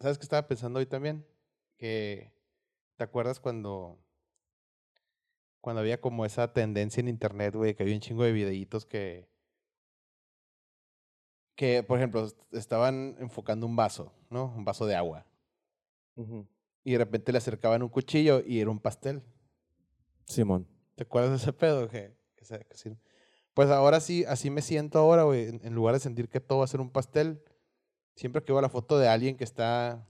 ¿sabes qué estaba pensando hoy también? Que, ¿te acuerdas cuando, cuando había como esa tendencia en internet, güey, que había un chingo de videitos que, que, por ejemplo, est- estaban enfocando un vaso, ¿no? Un vaso de agua. Y de repente le acercaban un cuchillo y era un pastel. Simón. ¿Te acuerdas de ese pedo? Que, que. Pues ahora sí, así me siento ahora, güey. En, en lugar de sentir que todo va a ser un pastel, siempre que veo la foto de alguien que está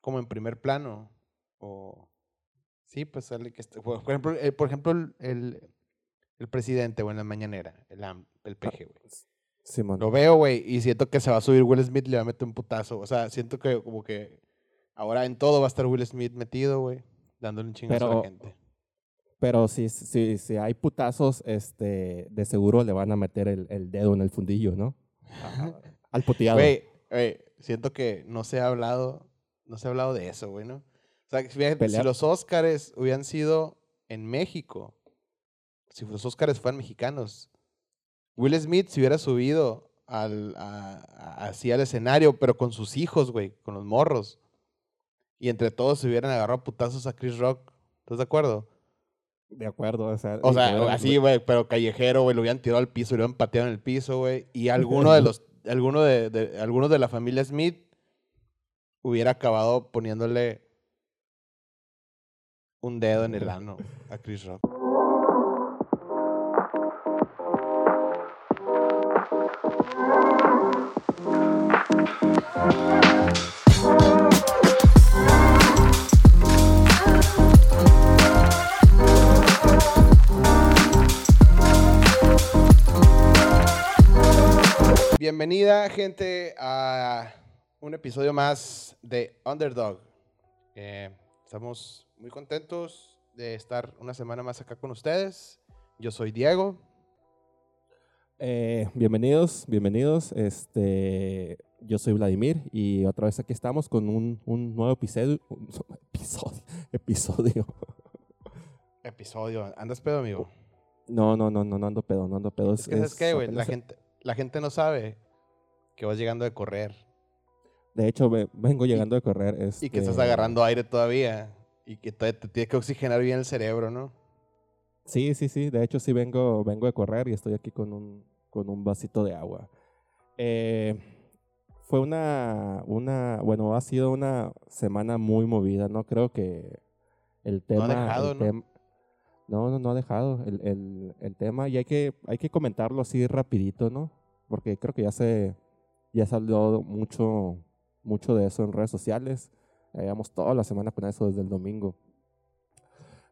como en primer plano, o sí, pues alguien que está, por ejemplo, el, por ejemplo, el, el, presidente, güey, en la mañanera, el, el PG, güey. Simón. Lo veo, güey, y siento que se va a subir Will Smith y le va a meter un putazo. O sea, siento que como que ahora en todo va a estar Will Smith metido, güey, dándole un chingazo a la Pero- gente. Pero si, si, si hay putazos, este, de seguro le van a meter el, el dedo en el fundillo, ¿no? Al puteado. Güey, siento que no se ha hablado, no se ha hablado de eso, güey, ¿no? O sea, fíjate, si los Óscares hubieran sido en México, si los Óscares fueran mexicanos, Will Smith se hubiera subido al, a- a- así al escenario, pero con sus hijos, güey, con los morros. Y entre todos se hubieran agarrado putazos a Chris Rock. ¿Estás de acuerdo? De acuerdo, o sea. O sea, así, güey, pero callejero, güey, lo hubieran tirado al piso, lo hubieran pateado en el piso, güey. Y alguno de los, alguno de, de- alguno de la familia Smith hubiera acabado poniéndole un dedo en el ano a Chris Rock. Bienvenida, gente, a un episodio más de Underdog. Eh, estamos muy contentos de estar una semana más acá con ustedes. Yo soy Diego. Eh, bienvenidos, bienvenidos. Este, yo soy Vladimir y otra vez aquí estamos con un, un nuevo episodio. episodio. Episodio. Episodio. ¿Andas pedo, amigo? No, no, no, no, no ando pedo, no ando pedo. Es que, ¿sabes qué, güey? La apenas- gente, la gente no sabe que vas llegando de correr De hecho, ve- vengo llegando de correr. y que estás este, agarrando aire todavía y que todavía te tiene que oxigenar bien el cerebro, ¿no? Sí, sí, sí. De hecho, sí vengo, vengo de correr y estoy aquí con un, con un vasito de agua. Eh, fue una, una, bueno, ha sido una semana muy movida, ¿no? Creo que el tema... dejado, el ¿no? tem- no, no, no ha dejado el, el, el tema y hay que, hay que comentarlo así rapidito, ¿no? Porque creo que ya se, ya se habló mucho, mucho de eso en redes sociales. Eh, Llevamos toda la semana con eso desde el domingo.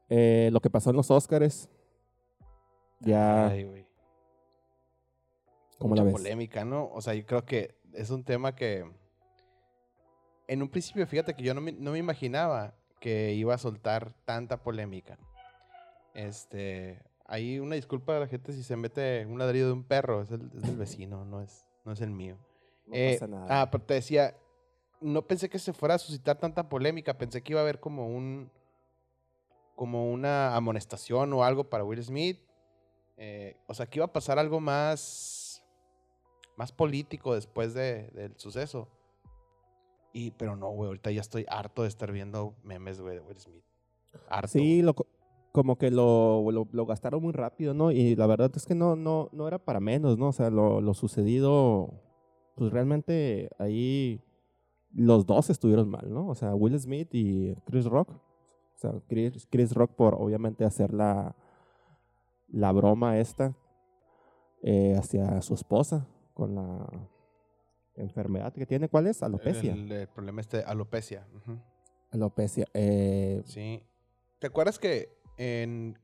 Eh, lo que pasó en los Óscares. Ya, Ay, güey. ¿cómo mucha la ves? polémica, ¿no? O sea, yo creo que es un tema que en un principio, fíjate que yo no me, no me imaginaba que iba a soltar tanta polémica. Este, hay una disculpa a la gente si se mete un ladrido de un perro, es, el, es del vecino, no es, no es el mío. No Eh, pasa nada. Ah, pero te decía, no pensé que se fuera a suscitar tanta polémica, pensé que iba a haber como un, como una amonestación o algo para Will Smith. Eh, o sea, que iba a pasar algo más, más político después de- del suceso. Y, pero no, güey, ahorita ya estoy harto de estar viendo memes, güey, de Will Smith. Harto. Sí, lo, co- como que lo, lo, lo gastaron muy rápido, ¿no? Y la verdad es que no, no, no era para menos, ¿no? O sea, lo, lo sucedido, pues realmente ahí los dos estuvieron mal, ¿no? O sea, Will Smith y Chris Rock. O sea, Chris, Chris Rock por obviamente hacer la, la broma esta eh, hacia su esposa con la enfermedad que tiene. ¿Cuál es? Alopecia. El, el problema este, alopecia. Alopecia. Eh, Sí. ¿Te acuerdas que en...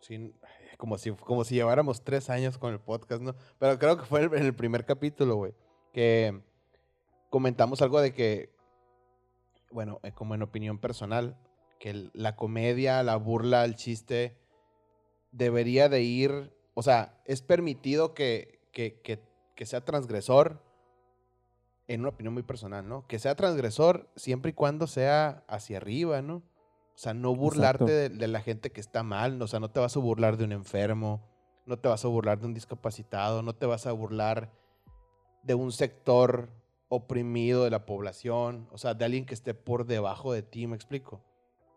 sí, como, si, como si lleváramos tres años con el podcast, ¿no? Pero creo que fue el- en el primer capítulo, güey. Que comentamos algo de que, bueno, eh, como en opinión personal, que la comedia, la burla, el chiste, debería de ir... O sea, es permitido que, que, que, que sea transgresor, en una opinión muy personal, ¿no? Que sea transgresor siempre y cuando sea hacia arriba, ¿no? O sea, no burlarte de, de la gente que está mal, ¿no? o sea, no te vas a burlar de un enfermo, no te vas a burlar de un discapacitado, no te vas a burlar de un sector oprimido de la población, o sea, de alguien que esté por debajo de ti, ¿me explico?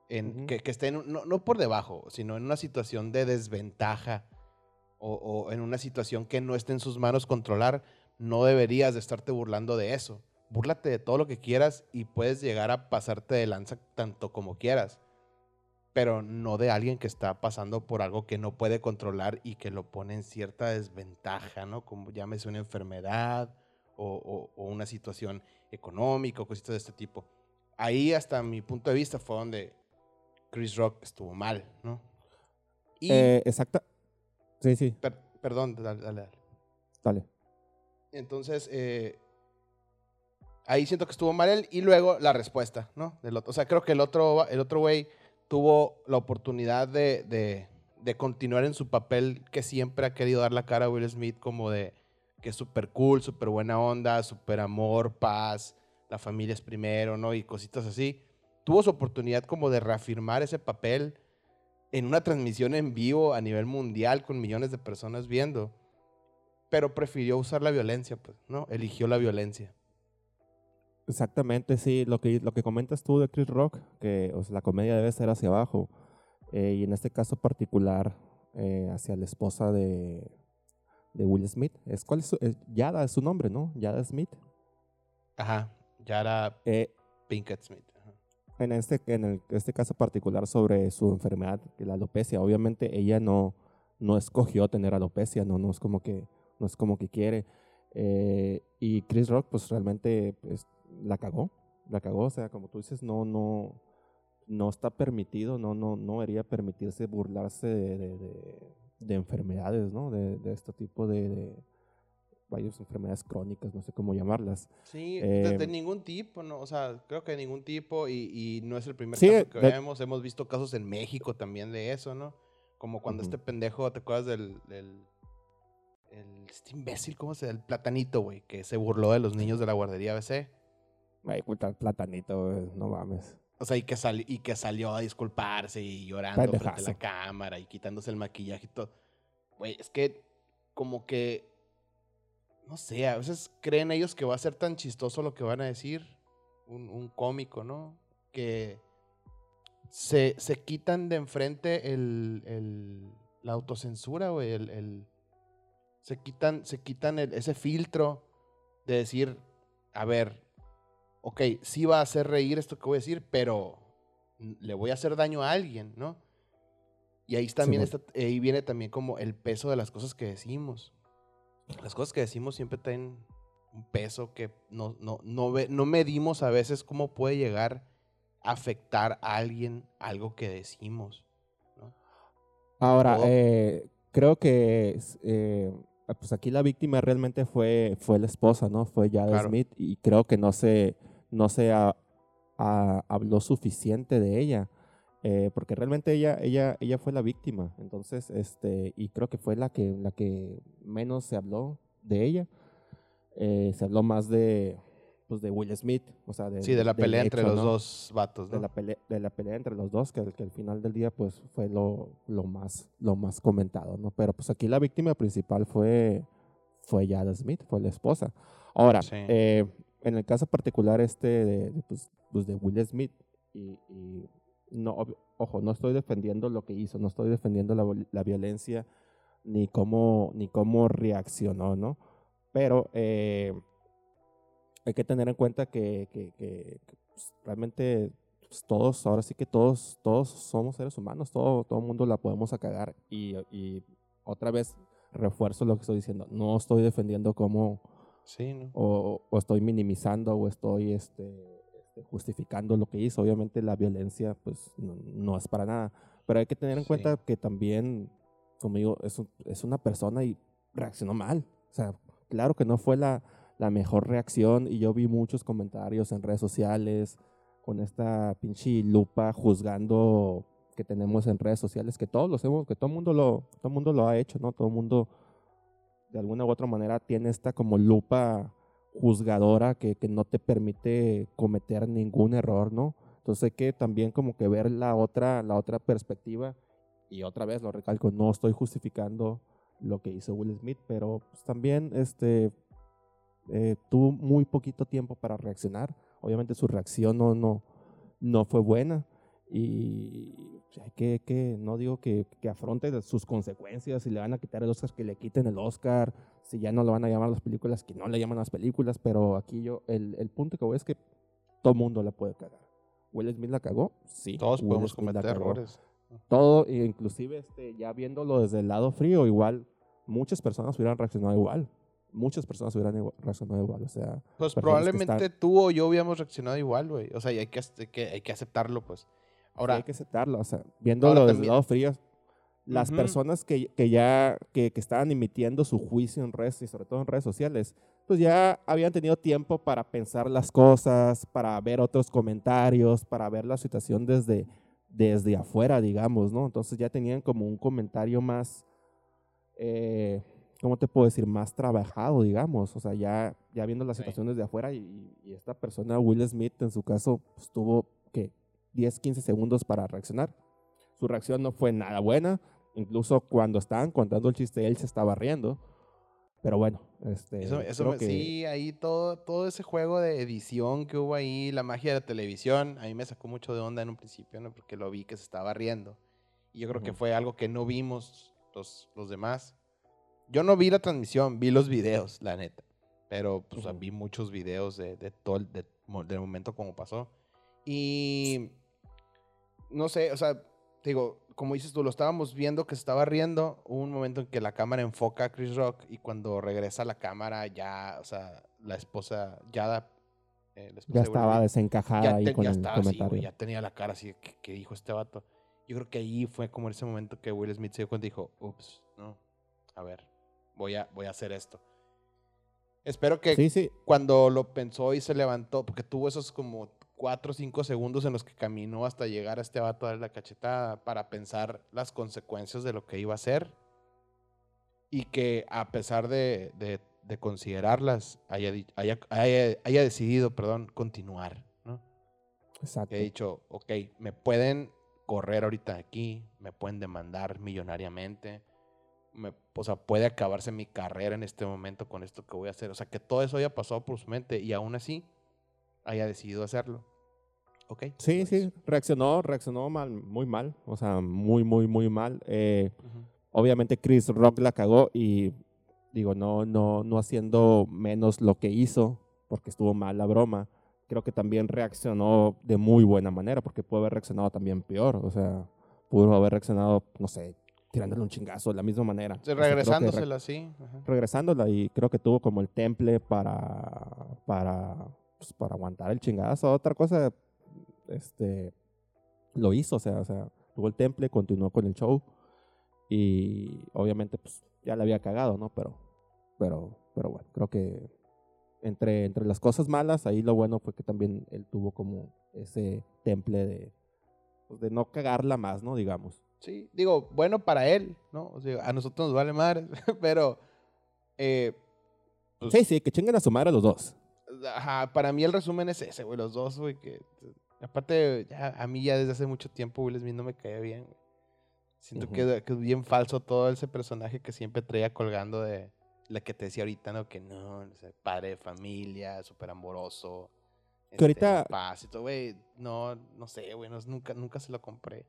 En, que, que esté, en no, no por debajo, sino en una situación de desventaja o, o en una situación que no esté en sus manos controlar, no deberías de estarte burlando de eso. Búrlate de todo lo que quieras y puedes llegar a pasarte de lanza tanto como quieras, pero no de alguien que está pasando por algo que no puede controlar y que lo pone en cierta desventaja, ¿no? Como llámese una enfermedad o, o- o una situación económica o cositas de este tipo. Ahí, hasta mi punto de vista, fue donde Chris Rock estuvo mal, ¿no? Y, Eh, exacta. Sí, sí, per- perdón, dale, dale, dale. dale. Entonces, eh, ahí siento que estuvo mal él. Y luego la respuesta, ¿no? Del otro. O sea, creo que el otro el otro güey tuvo la oportunidad de, de- de continuar en su papel que siempre ha querido dar la cara a Will Smith, como de que es súper cool, súper buena onda, súper amor, paz, la familia es primero, ¿no? Y cositas así. Tuvo su oportunidad como de reafirmar ese papel en una transmisión en vivo a nivel mundial con millones de personas viendo pero prefirió usar la violencia, pues, ¿no? Eligió la violencia. Exactamente, sí, lo que, lo que comentas tú de Chris Rock, que o sea, la comedia debe ser hacia abajo, eh, y en este caso particular eh, hacia la esposa de, de Will Smith. Es, ¿Cuál es su, es- Yada es su nombre, ¿no? Yada Smith. Ajá, Yara Eh, Pinkett Smith. ajá. en este, en el- este caso particular sobre su enfermedad, la alopecia, obviamente ella no, no escogió tener alopecia, no, no es como que, no es como que quiere. Eh, y Chris Rock, pues realmente pues, la cagó, la cagó, o sea, como tú dices, no, no, no está permitido, no, no, no debería permitirse burlarse de, de, de- de enfermedades, ¿no? De, este tipo de, varias enfermedades crónicas, no sé cómo llamarlas. Sí, de, de Eh, ningún tipo, ¿no? O sea, creo que de ningún tipo y, y no es el primer Sí, caso que vemos. Hemos visto casos en México también de eso, ¿no? Como cuando este pendejo, ¿te acuerdas del... del el, este imbécil, ¿cómo se llama? El platanito, güey, que se burló de los niños de la guardería ABC. Ay, puta, platanito, güey, no mames. O sea, y que, sali- y que salió a disculparse y llorando frente a la cámara y quitándose el maquillaje y todo. Güey, es que como que, no sé, a veces creen ellos que va a ser tan chistoso lo que van a decir, un, un cómico, ¿no? Que se, se quitan de enfrente el, el- la autocensura, güey, el, el- se quitan, se quitan el- ese filtro de decir, a ver, ok, sí va a hacer reír esto que voy a decir, pero le voy a hacer daño a alguien, ¿no? Y ahí también está, ahí viene también como el peso de las cosas que decimos. Las cosas que decimos siempre tienen un peso que no, no, no, ve- no medimos a veces cómo puede llegar a afectar a alguien algo que decimos. ¿no? Ahora, eh, creo que eh, pues aquí la víctima realmente fue, fue la esposa, ¿no? Fue Jada Claro. Smith y creo que no se, no se ha- ha- habló suficiente de ella. eh, porque realmente ella, ella, ella fue la víctima. Entonces, este, y creo que fue la que, la que menos se habló de ella. Eh, se habló más de, pues de Will Smith, o sea, de, Sí, de la del pelea entre los ¿no? dos vatos, de ¿no? la pelea, de la pelea entre los dos, que, al- que al final del día pues fue lo, lo más lo más comentado, ¿no? Pero pues aquí la víctima principal fue fue Yada Smith, fue la esposa. Ahora, Sí. eh, en el caso particular este de, de, pues, pues, de Will Smith y, y no, ojo, no estoy defendiendo lo que hizo, no estoy defendiendo la, la violencia ni cómo ni cómo reaccionó, ¿no? Pero eh, hay que tener en cuenta que, que- que- que, pues, realmente pues, todos, ahora sí que todos, todos somos seres humanos, todo, todo mundo la podemos a cagar. Y, y otra vez refuerzo lo que estoy diciendo. No estoy defendiendo como, Sí, ¿no? o, o estoy minimizando, o estoy este, este, justificando lo que hizo. Obviamente la violencia, pues, no, no es para nada. Pero hay que tener en Sí. cuenta que también, como digo, es, un- es una persona y reaccionó mal. O sea, claro que no fue la, la mejor reacción y yo vi muchos comentarios en redes sociales con esta pinche lupa juzgando que tenemos en redes sociales que todos lo hacemos, que todo mundo lo, todo mundo lo ha hecho, ¿no? Todo mundo de alguna u otra manera tiene esta como lupa juzgadora que, que no te permite cometer ningún error, ¿no? Entonces hay que también como que ver la otra, la otra perspectiva y otra vez lo recalco, no estoy justificando lo que hizo Will Smith, pero pues también este eh, tuvo muy poquito tiempo para reaccionar. Obviamente su reacción no, no, no fue buena y que, que no digo que, que, afronte sus consecuencias, si le van a quitar el Oscar, que le quiten el Oscar, si ya no lo van a llamar las películas, que no le llaman las películas, pero aquí yo, el, el punto que voy es que todo mundo la puede cagar. Will Smith la cagó, sí. Todos podemos cometer errores. Todo, inclusive este, ya viéndolo desde el lado frío, igual muchas personas hubieran reaccionado igual muchas personas hubieran reaccionado igual. O sea, pues probablemente tú o yo hubiéramos reaccionado igual, güey. O sea, y hay que, hay que aceptarlo, pues. Ahora, hay que aceptarlo. O sea, viéndolo desde el lado frío, las personas que, que ya que, que, estaban emitiendo su juicio en redes y sobre todo en redes sociales, pues ya habían tenido tiempo para pensar las cosas, para ver otros comentarios, para ver la situación desde, desde afuera, digamos, ¿no? Entonces ya tenían como un comentario más, eh, ¿cómo te puedo decir? Más trabajado, digamos. O sea, ya, ya viendo las situaciones de afuera y, esta persona, Will Smith, en su caso, pues, tuvo, ¿qué? 10, 15 segundos para reaccionar. Su reacción no fue nada buena. Incluso cuando estaban contando el chiste, él se estaba riendo. Pero bueno, este, eso, eso sí, ahí todo, todo ese juego de edición que hubo ahí, la magia de la televisión, a mí me sacó mucho de onda en un principio, ¿no? Porque lo vi que se estaba riendo. Y yo creo que fue algo que no vimos los, los demás. Yo no vi la transmisión, vi los videos, la neta. Pero pues vi muchos videos de, de todo el, de, del momento como pasó. Y no sé, o sea, digo, como dices tú, lo estábamos viendo que se estaba riendo. Hubo un momento en que la cámara enfoca a Chris Rock y cuando regresa la cámara ya, o sea, la esposa ya eh, ya estaba desencajada ahí con el comentario. ya tenía la cara así, que dijo este vato? Yo creo que ahí fue como en ese momento que Will Smith se dio cuenta y dijo, ups, no, a ver, voy a, voy a hacer esto. Espero que cuando lo pensó y se levantó, porque tuvo esos como cuatro o cinco segundos en los que caminó hasta llegar a este vato a darle la cachetada para pensar las consecuencias de lo que iba a hacer y que a pesar de, de, considerarlas haya, haya, haya, decidido, perdón, continuar, ¿no? Exacto. Que he dicho, ok, me pueden correr ahorita aquí, me pueden demandar millonariamente, o sea, puede acabarse mi carrera en este momento con esto que voy a hacer. O sea, que todo eso haya pasado por su mente y aún así haya decidido hacerlo. Ok. Sí, pues sí, reaccionó, reaccionó mal, muy mal. O sea, muy, muy, muy mal. Eh, obviamente Chris Rock la cagó y digo, no, no, no haciendo menos lo que hizo, porque estuvo mal la broma. Creo que también reaccionó de muy buena manera, porque pudo haber reaccionado también peor. O sea, pudo haber reaccionado, no sé, tirándole un chingazo de la misma manera. regresándosela, sí. Regresándola y creo que tuvo como el temple para, para, pues, para aguantar el chingazo. Otra cosa, este, lo hizo, o sea, o sea, tuvo el temple, continuó con el show y obviamente pues ya le había cagado, ¿no? Pero, pero, pero bueno, creo que entre, entre las cosas malas, ahí lo bueno fue que también él tuvo como ese temple de, pues, de no cagarla más, ¿no? Digamos. Sí, digo, bueno para él, ¿no? O sea, a nosotros nos vale madre, pero... Eh, pues sí, sí, que chinguen a su madre los dos. Ajá, para mí el resumen es ese, güey, los dos, güey, que... Aparte, ya, a mí ya desde hace mucho tiempo Will Smith no me caía bien, güey. Siento que, que, es bien falso todo ese personaje que siempre traía colgando de la que te decía ahorita, ¿no? Que no, padre de familia, súper amoroso. Que ahorita... Este, paz y todo, güey, no, no sé, güey, nunca, nunca se lo compré.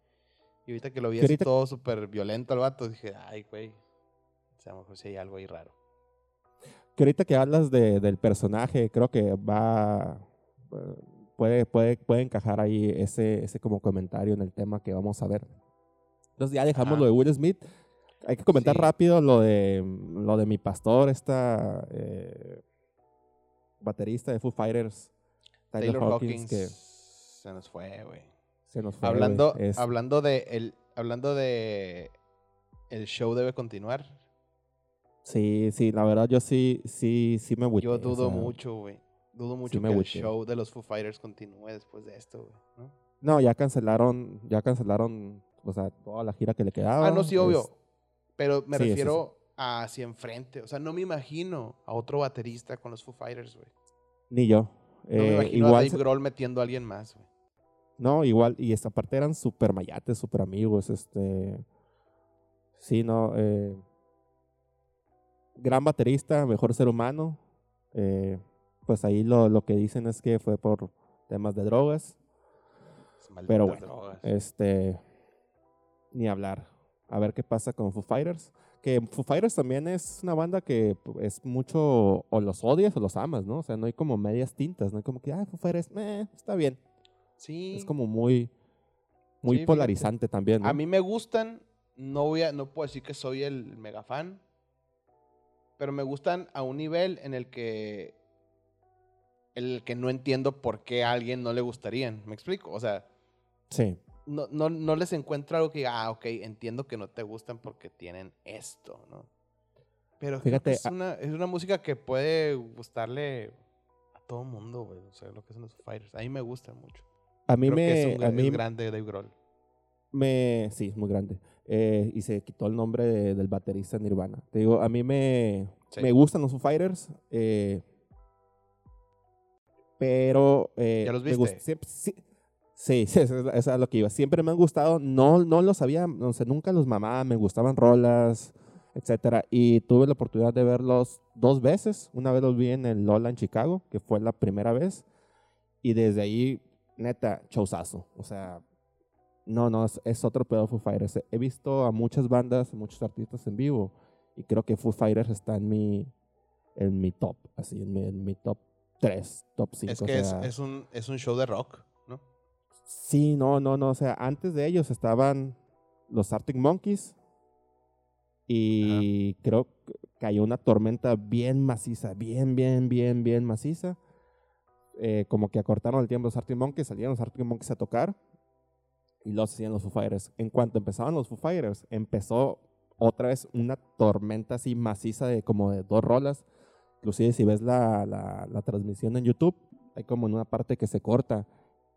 Y ahorita que lo vi así todo súper violento al vato, dije, ay, güey. O sea, a lo mejor sí hay algo ahí raro. Que ahorita que hablas de, del personaje, creo que va. Puede, puede, puede encajar ahí ese, ese como comentario en el tema que vamos a ver. Entonces ya dejamos lo de Will Smith. Hay que comentar rápido lo de, lo de mi pastor, esta eh, baterista de Foo Fighters, Taylor, Hawkins, que se nos fue, güey hablando, hablando de el, hablando de el show debe continuar. Sí, sí, la verdad yo sí, sí, sí me Yo dudo mucho, güey. Dudo mucho que el show de los Foo Fighters continúe después de esto, ¿no? No, ya cancelaron, ya cancelaron, o sea, toda la gira que le quedaba. Ah, no, sí, obvio. Pero me refiero a hacia enfrente. O sea, no me imagino a otro baterista con los Foo Fighters, güey. Ni yo. No me eh, imagino igual a Dave Grohl metiendo a alguien más, güey. No, igual, y esta parte eran súper mayates, súper amigos, este... Sí, no, eh, gran baterista, mejor ser humano, Eh, pues ahí lo, lo que dicen es que fue por temas de drogas. Pero bueno, este, ni hablar. A ver qué pasa con Foo Fighters. Que Foo Fighters también es una banda que es mucho, o los odias o los amas, ¿no? O sea, no hay como medias tintas, no hay como que, ah, Foo Fighters, eh, está bien. Sí. Es como muy, muy Sí, polarizante también, ¿no? A mí me gustan, no voy a, no puedo decir que soy el mega fan, pero me gustan a un nivel en el que el que no entiendo por qué a alguien no le gustarían. ¿Me explico? O sea, Sí. no, no, no les encuentro algo que diga, ah, ok, entiendo que no te gustan porque tienen esto, ¿no? Pero Fíjate, es, a- una, es una música que puede gustarle a todo mundo, güey. O sea, lo que son los Fighters. A mí me gustan mucho. A mí Creo que es, me, un, a es mí grande Dave Grohl. me, sí, es muy grande. Eh, y se quitó el nombre de- del baterista Nirvana. Te digo, a mí me, Sí. me gustan los Foo Fighters, eh, pero eh, ¿Ya los me viste? siempre- sí, sí, sí, eso es, lo que iba. Siempre me han gustado, no, no los sabía, o sea, nunca los mamaba, me gustaban rolas, etcétera. Y tuve la oportunidad de verlos dos veces. Una vez los vi en el Lola en Chicago, que fue la primera vez. Y desde ahí, neta, showzazo. O sea, no, no, es, es otro pedo Foo Fighters. He visto a muchas bandas, muchos artistas en vivo. Y creo que Foo Fighters está en mi, en mi top, así, en mi, en mi top 3, top 5. Es que es, es un, es un show de rock, ¿no? Sí, no, no, no. O sea, antes de ellos estaban los Arctic Monkeys. Y creo que cayó una tormenta bien maciza, bien, bien, bien, bien maciza. Eh, como que acortaron el tiempo los Arctic Monkeys, salieron los Arctic Monkeys a tocar. Y los hacían los Foo Fighters. En cuanto empezaban los Foo Fighters, empezó otra vez una tormenta así maciza de como de dos rolas. Inclusive si ves la, la, la transmisión en YouTube, hay como en una parte que se corta.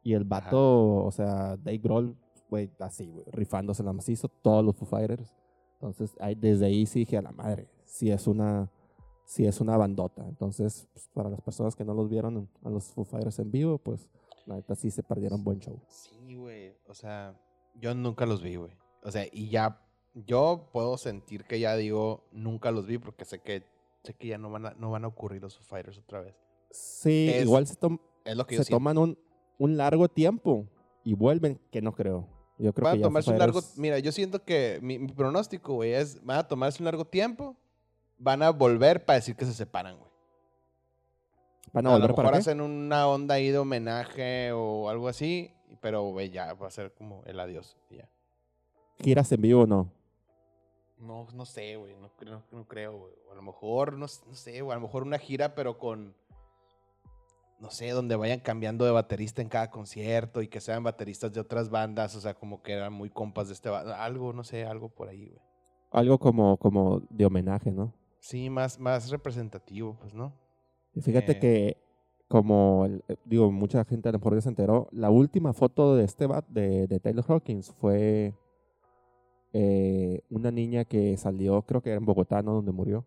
Y el Ajá. vato, o sea, Dave Grohl, güey, así, güey, rifándose la macizo, todos los Foo Fighters. Entonces, ahí, desde ahí sí dije a la madre, sí es una, sí es una bandota. Entonces, pues, para las personas que no los vieron a los Foo Fighters en vivo, pues, la neta sí se perdieron buen show. Sí, güey. O sea, yo nunca los vi, güey. O sea, y ya, yo puedo sentir que ya digo, nunca los vi porque sé que, sé que ya no van a, no van a ocurrir los Foo Fighters otra vez. Sí, Es- igual se, tom- Es lo que se toman un, un largo tiempo y vuelven, que no creo. Yo creo Van que a tomarse un largo... Mira, yo siento que mi, mi pronóstico, güey, es van a tomarse un largo tiempo, van a volver para decir que se separan, güey. ¿Van a A lo volver mejor para qué? hacen una onda ahí de homenaje o algo así, pero, güey, ya va a ser como el adiós. ya. ¿Giras en vivo o no? No, no sé, güey. No, creo- no creo, güey. A lo mejor, no, sé, güey. A lo mejor una gira, pero con. No sé, donde vayan cambiando de baterista en cada concierto y que sean bateristas de otras bandas. O sea, como que eran muy compas de este. Algo, no sé, algo por ahí, güey. Algo como, como de homenaje, ¿no? Sí, más, más representativo, pues, ¿no? Y fíjate Eh. que, como el- eh, digo, mucha gente a lo mejor ya se enteró, la última foto de este bat, de, de Taylor Hawkins fue eh, una niña que salió, creo que era en Bogotá, ¿no? Donde murió.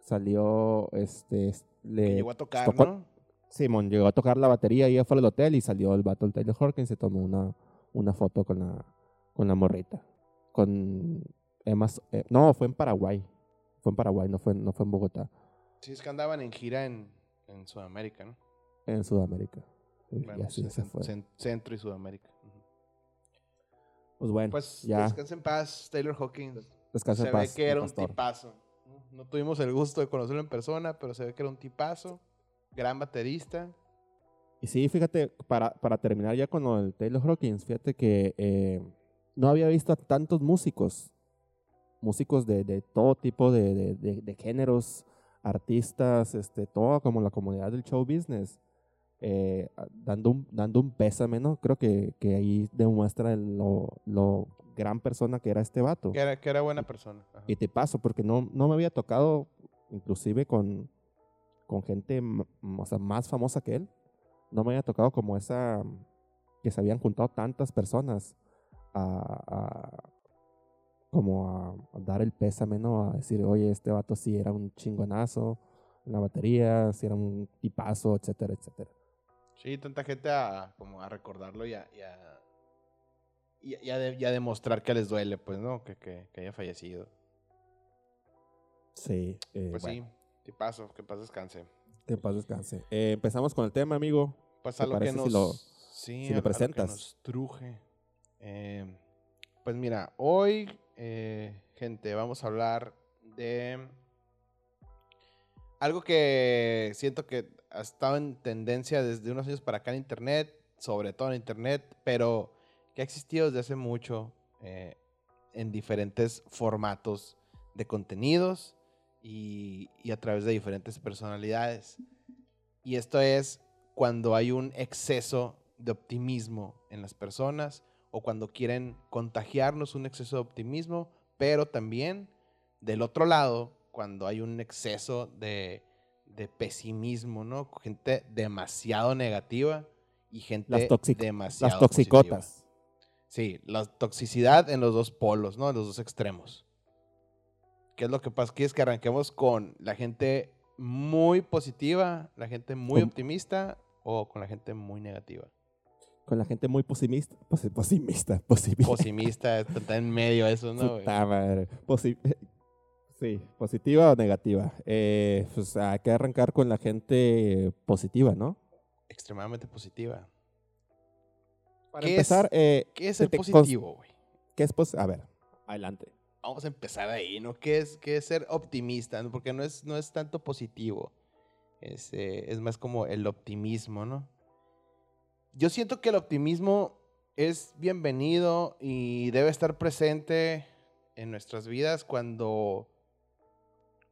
Salió, este, s- Que le, llegó a tocar, tocó- ¿no? Simón llegó a tocar la batería y ella fue al hotel y salió el vato del Taylor Hawkins y se tomó una, una foto con la, con la morrita. Con Emma, eh, no, fue en Paraguay. Fue en Paraguay, no fue, no fue en Bogotá, Sí, es que andaban en gira en, en Sudamérica, ¿no? en Sudamérica. Y Bueno, así se fue. cen- centro y Sudamérica. Pues bueno, Pues ya descansa en paz, Taylor Hawkins. descansa se en paz. ve que era un tipazo. ¿no? Tuvimos el gusto de conocerlo en persona, pero se ve que era un tipazo. Gran baterista. Y sí, fíjate, para, para terminar ya con del Taylor Hawkins, fíjate que eh, no había visto a tantos músicos, músicos de, de todo tipo de, de- de- géneros, artistas, este, toda como la comunidad del show business, eh, dando, un, dando un pésame, ¿no? Creo que, que ahí demuestra lo, lo gran persona que era este vato. Que era, que era buena persona. Ajá. Y te paso, porque no, no me había tocado, inclusive con, con gente o sea, más famosa que él, no me había tocado como esa, que se habían juntado tantas personas a, a- como a, a dar el pésame, ¿no? A decir, oye, este vato sí era un chingonazo en la batería, sí era un tipazo, etcétera, etcétera. Sí, tanta gente a, como a recordarlo y a, y a, y a- y a de- y a demostrar que les duele, pues, ¿no? Que, que, que haya fallecido. Sí, eh, Pues bueno, sí, tipazo, que paz descanse. Que paz descanse. Eh, empezamos con el tema, amigo. Pues ¿Te a lo que si nos, lo- sí, si lo que presentas? nos truje. Eh, pues mira, hoy, eh, gente, vamos a hablar de algo que siento que ha estado en tendencia desde unos años para acá en Internet, sobre todo en Internet, pero que ha existido desde hace mucho eh, en diferentes formatos de contenidos y, y a través de diferentes personalidades. Y esto es cuando hay un exceso de optimismo en las personas o cuando quieren contagiarnos un exceso de optimismo, pero también del otro lado, cuando hay un exceso de, de pesimismo, ¿no? Gente demasiado negativa y gente Las demasiado Las toxicotas. positiva. Sí, la toxicidad en los dos polos, ¿no? En los dos extremos. ¿Qué es lo que pasa? ¿Quieres que arranquemos con la gente muy positiva, la gente muy optimista o con la gente muy negativa? Con la gente muy posimista. posi- Posimista. Posimista. Posimista, está en medio eso, ¿no? güey? Puta madre. Posi- sí, positiva o negativa. Eh, pues hay que arrancar con la gente positiva, ¿no? Extremadamente positiva. Para ¿Qué es- eh, ¿Qué es el positivo, güey? ¿qué es pos- A ver, adelante. Vamos a empezar ahí, ¿no? ¿Qué es, qué es ser optimista? ¿no? Porque no es, no es tanto positivo. Es, eh, es más como el optimismo, ¿no? Yo siento que el optimismo es bienvenido y debe estar presente en nuestras vidas cuando,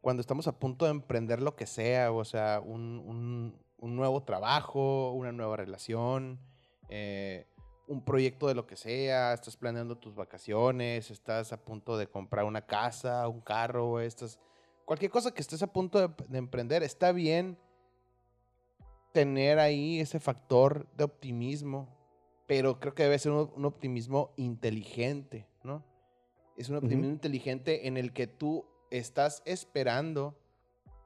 cuando estamos a punto de emprender lo que sea, o sea, un, un- nuevo trabajo, una nueva relación, eh, un proyecto de lo que sea, estás planeando tus vacaciones, estás a punto de comprar una casa, un carro, estás, cualquier cosa que estés a punto de emprender, está bien tener ahí ese factor de optimismo, pero creo que debe ser un, un optimismo inteligente, ¿no? Es un optimismo Ujú. inteligente en el que tú estás esperando,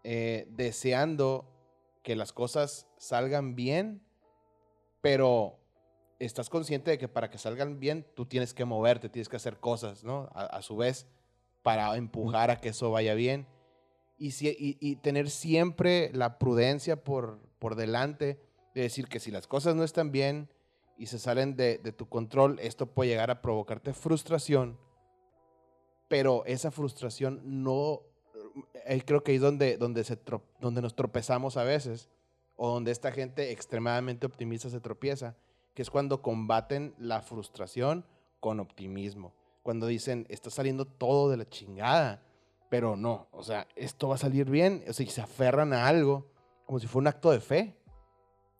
eh, deseando que las cosas salgan bien, pero estás consciente de que para que salgan bien tú tienes que moverte, tienes que hacer cosas, ¿no? A, a su vez, para empujar a que eso vaya bien. Y, si- y- y tener siempre la prudencia por, por delante de decir que si las cosas no están bien y se salen de, tu control, esto puede llegar a provocarte frustración, pero esa frustración no, eh, creo que es donde, donde, donde nos tropezamos a veces, o donde esta gente extremadamente optimista se tropieza, que es cuando combaten la frustración con optimismo. Cuando dicen, está saliendo todo de la chingada, pero no, o sea, esto va a salir bien, o sea, y se aferran a algo como si fuera un acto de fe,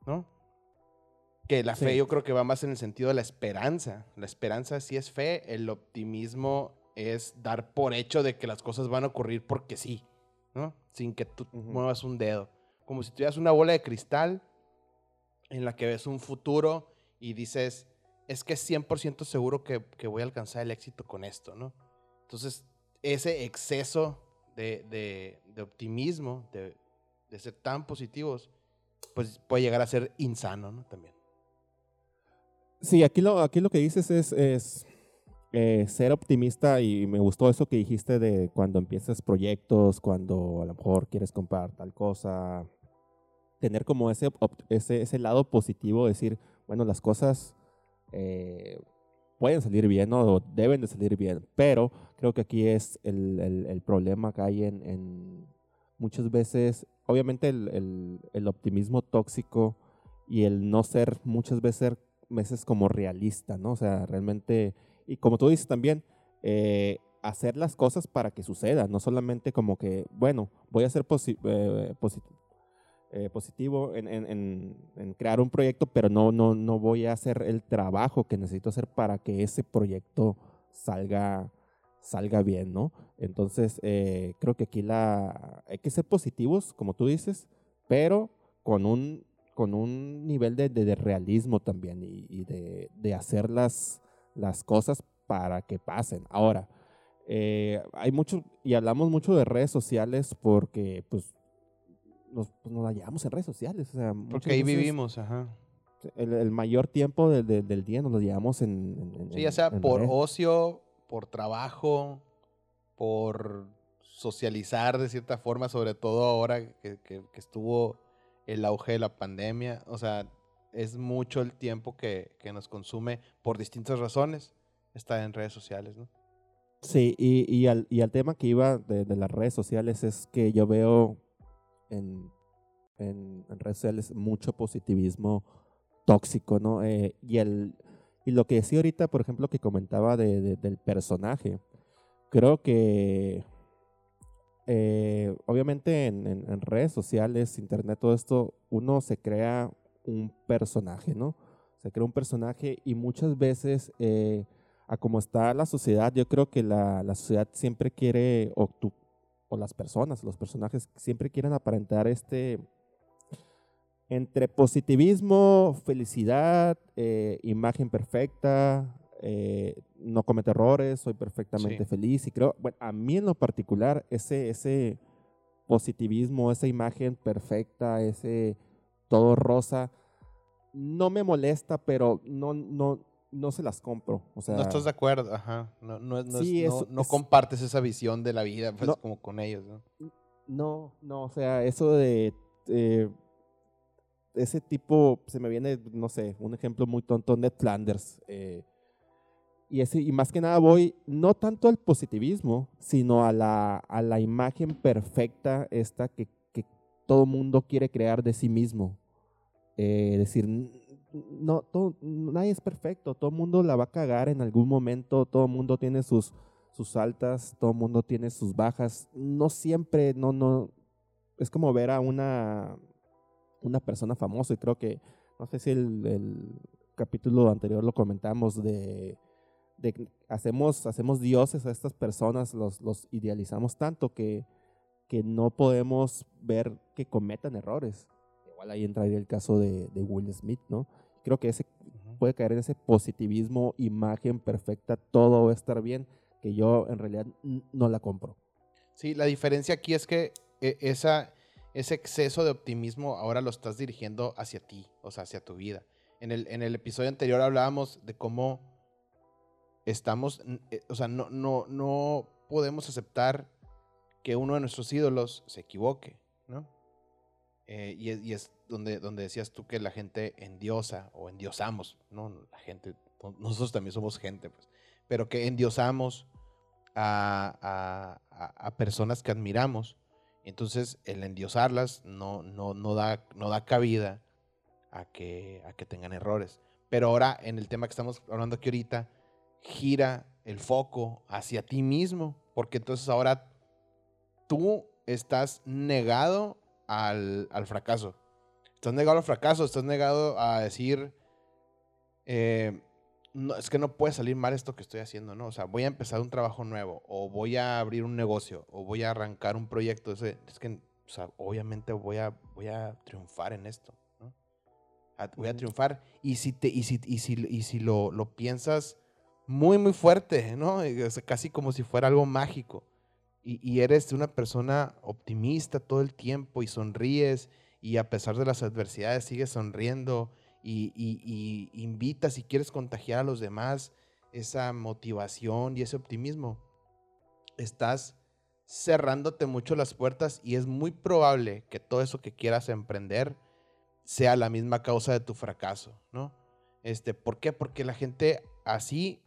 ¿no? Que la fe yo creo que va más en el sentido de la esperanza. La esperanza sí es fe, el optimismo es dar por hecho de que las cosas van a ocurrir porque sí, ¿no? Sin que tú muevas un dedo. Como si tuvieras una bola de cristal en la que ves un futuro y dices, es que es 100% seguro que, que voy a alcanzar el éxito con esto, ¿no? Entonces, ese exceso de, de- de optimismo, de, de ser tan positivos, pues puede llegar a ser insano, ¿no? También. Sí, aquí lo, aquí lo que dices es, es eh, ser optimista y me gustó eso que dijiste de cuando empiezas proyectos, cuando a lo mejor quieres comprar tal cosa, tener como ese, ese, ese lado positivo, decir, bueno, las cosas eh, pueden salir bien, ¿no? O deben de salir bien, pero creo que aquí es el, el- el problema que hay en, en muchas veces, obviamente el, el- optimismo tóxico y el no ser muchas veces, como realista, ¿no? O sea, realmente, y como tú dices también, eh, hacer las cosas para que sucedan, no solamente como que, bueno, voy a ser posi- eh, eh, positivo en- en- en crear un proyecto, pero no, no, no voy a hacer el trabajo que necesito hacer para que ese proyecto salga, salga bien, ¿no? Entonces, eh, creo que aquí la, hay que ser positivos, como tú dices, pero con un, con un nivel de, de- de realismo también y, y de, de hacer las, las cosas para que pasen. Ahora, eh, hay mucho, y hablamos mucho de redes sociales porque, pues, nos, pues, nos la llevamos en redes sociales. O sea, Porque ahí veces vivimos, ajá. El, el mayor tiempo de- de- del día nos lo llevamos en... en- en- Sí, ya sea en por redes. ocio, por trabajo, por socializar de cierta forma, sobre todo ahora que, estuvo el auge de la pandemia. O sea, es mucho el tiempo que, nos consume por distintas razones estar en redes sociales, ¿no? Sí, y, al, tema que iba de, las redes sociales es que yo veo en redes sociales mucho positivismo tóxico, ¿no? Eh, y, el, y lo que decía ahorita, por ejemplo, que comentaba de, de, del personaje, creo que eh, obviamente en, redes sociales, internet, todo esto, uno se crea un personaje, ¿no? Se crea un personaje y muchas veces, eh, a como está la sociedad, yo creo que la, sociedad siempre quiere, o las personas, los personajes siempre quieren aparentar este, entre positivismo, felicidad, eh, imagen perfecta, eh, no comete errores, soy perfectamente sí. feliz y creo, bueno, a mí en lo particular, ese, ese positivismo, esa imagen perfecta, ese todo rosa, no me molesta, pero no, no, no se las compro. O sea, no estás de acuerdo, ajá. No, no, no, sí, es, no, no es, compartes esa visión de la vida pues, como con ellos, ¿no? No, no, o sea, eso de... Eh, ese tipo, se me viene, no sé, un ejemplo muy tonto, Ned Flanders. Eh, y, ese, y más que nada voy no tanto al positivismo, sino a la, a la imagen perfecta esta que, que todo mundo quiere crear de sí mismo. Eh, decir, no, todo, nadie es perfecto, todo mundo la va a cagar en algún momento, todo mundo tiene sus, sus altas, todo mundo tiene sus bajas, no siempre, no, no, es como ver a una, una persona famosa y creo que, no sé si el, el capítulo anterior lo comentamos de de, hacemos, hacemos dioses a estas personas, los, los idealizamos tanto que, que no podemos ver que cometan errores. Igual ahí entraría el caso de, de Will Smith, ¿no? Creo que ese puede caer en ese positivismo, imagen perfecta, todo va a estar bien, que yo en realidad no la compro. Sí, la diferencia aquí es que e, esa, ese exceso de optimismo ahora lo estás dirigiendo hacia ti, o sea, hacia tu vida. En el, episodio anterior hablábamos de cómo estamos, eh, o sea, no, no, no podemos aceptar que uno de nuestros ídolos se equivoque, ¿no? Eh, y, es, y, es, donde, donde decías tú que la gente endiosa o endiosamos, ¿no? La gente, nosotros también somos gente, pues, pero que endiosamos a, a, a personas que admiramos. Entonces, el endiosarlas no, no, no, da, no da cabida a que, a que tengan errores. Pero ahora, en el tema que estamos hablando aquí ahorita, gira el foco hacia ti mismo, porque entonces ahora tú estás negado al, al fracaso. Estás negado al fracaso, estás negado a decir, eh, no, es que no puede salir mal esto que estoy haciendo, ¿no? O sea, voy a empezar un trabajo nuevo, o voy a abrir un negocio, o voy a arrancar un proyecto. Es que, o sea, obviamente voy a, voy a triunfar en esto, ¿no? Voy a triunfar. Y si, te, y si, y si, y si lo, lo piensas muy, muy fuerte, ¿no? casi como si fuera algo mágico. Y, y, eres una persona optimista todo el tiempo y sonríes y a pesar de las adversidades sigues sonriendo y, invitas y quieres contagiar a los demás esa motivación y ese optimismo. Estás cerrándote mucho las puertas y es muy probable que todo eso que quieras emprender sea la misma causa de tu fracaso, ¿no? Este, ¿Por qué? Porque la gente así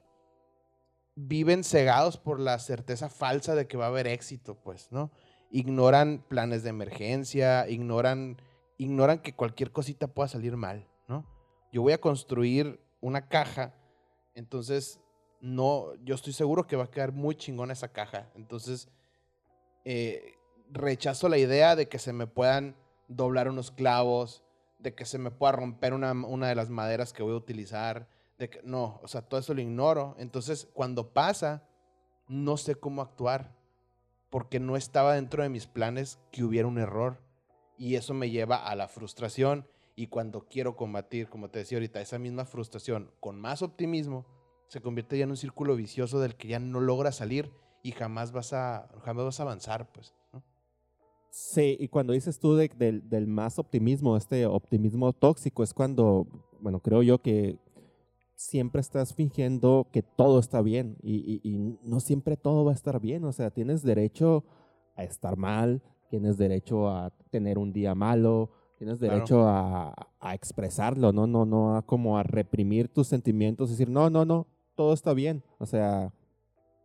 viven cegados por la certeza falsa de que va a haber éxito, pues, ¿no? Ignoran planes de emergencia, ignoran, ignoran que cualquier cosita pueda salir mal. Yo voy a construir una caja, entonces no, yo estoy seguro que va a quedar muy chingona esa caja. Entonces, eh, rechazo la idea de que se me puedan doblar unos clavos, de que se me pueda romper una, una de las maderas que voy a utilizar, de que no, o sea, todo eso lo ignoro. Entonces, cuando pasa, no sé cómo actuar, porque no estaba dentro de mis planes que hubiera un error. Y eso me lleva a la frustración. Y cuando quiero combatir, como te decía ahorita, esa misma frustración con más optimismo, se convierte ya en un círculo vicioso del que ya no logras salir y jamás vas a, jamás vas a avanzar, pues. Sí, y cuando dices tú de, de, del más optimismo, este optimismo tóxico, es cuando, bueno, creo yo que siempre estás fingiendo que todo está bien y, no siempre todo va a estar bien. O sea, tienes derecho a estar mal, tienes derecho a tener un día malo, Tienes derecho a, a, expresarlo, ¿no? No, no a como a reprimir tus sentimientos, decir, no, no, no, todo está bien. O sea,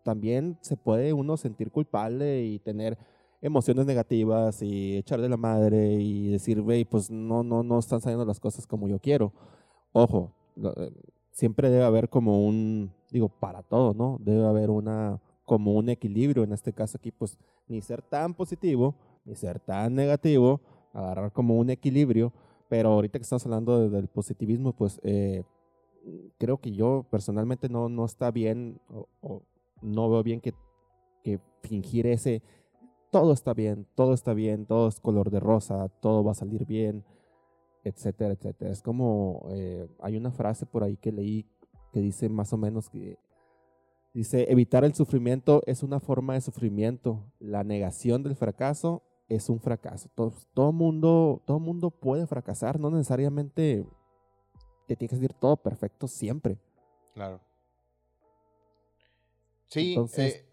también se puede uno sentir culpable y tener emociones negativas y echar de la madre y decir, güey, pues no, no, no están saliendo las cosas como yo quiero. Ojo, eh, siempre debe haber como un, digo, para todo, ¿no? Debe haber una, como un equilibrio. En este caso aquí, pues ni ser tan positivo, ni ser tan negativo, agarrar como un equilibrio. Pero ahorita que estamos hablando del positivismo, pues eh, creo que yo personalmente no, no está bien o, no veo bien que, que fingir ese todo está bien, todo está bien, todo es color de rosa, todo va a salir bien, etcétera, etcétera. Es como, eh, hay una frase por ahí que leí que dice más o menos que, dice, evitar el sufrimiento es una forma de sufrimiento, la negación del fracaso es un fracaso. Todo, todo, mundo, todo mundo puede fracasar, no necesariamente te tiene que decir todo perfecto siempre. Claro. Sí, Entonces, eh,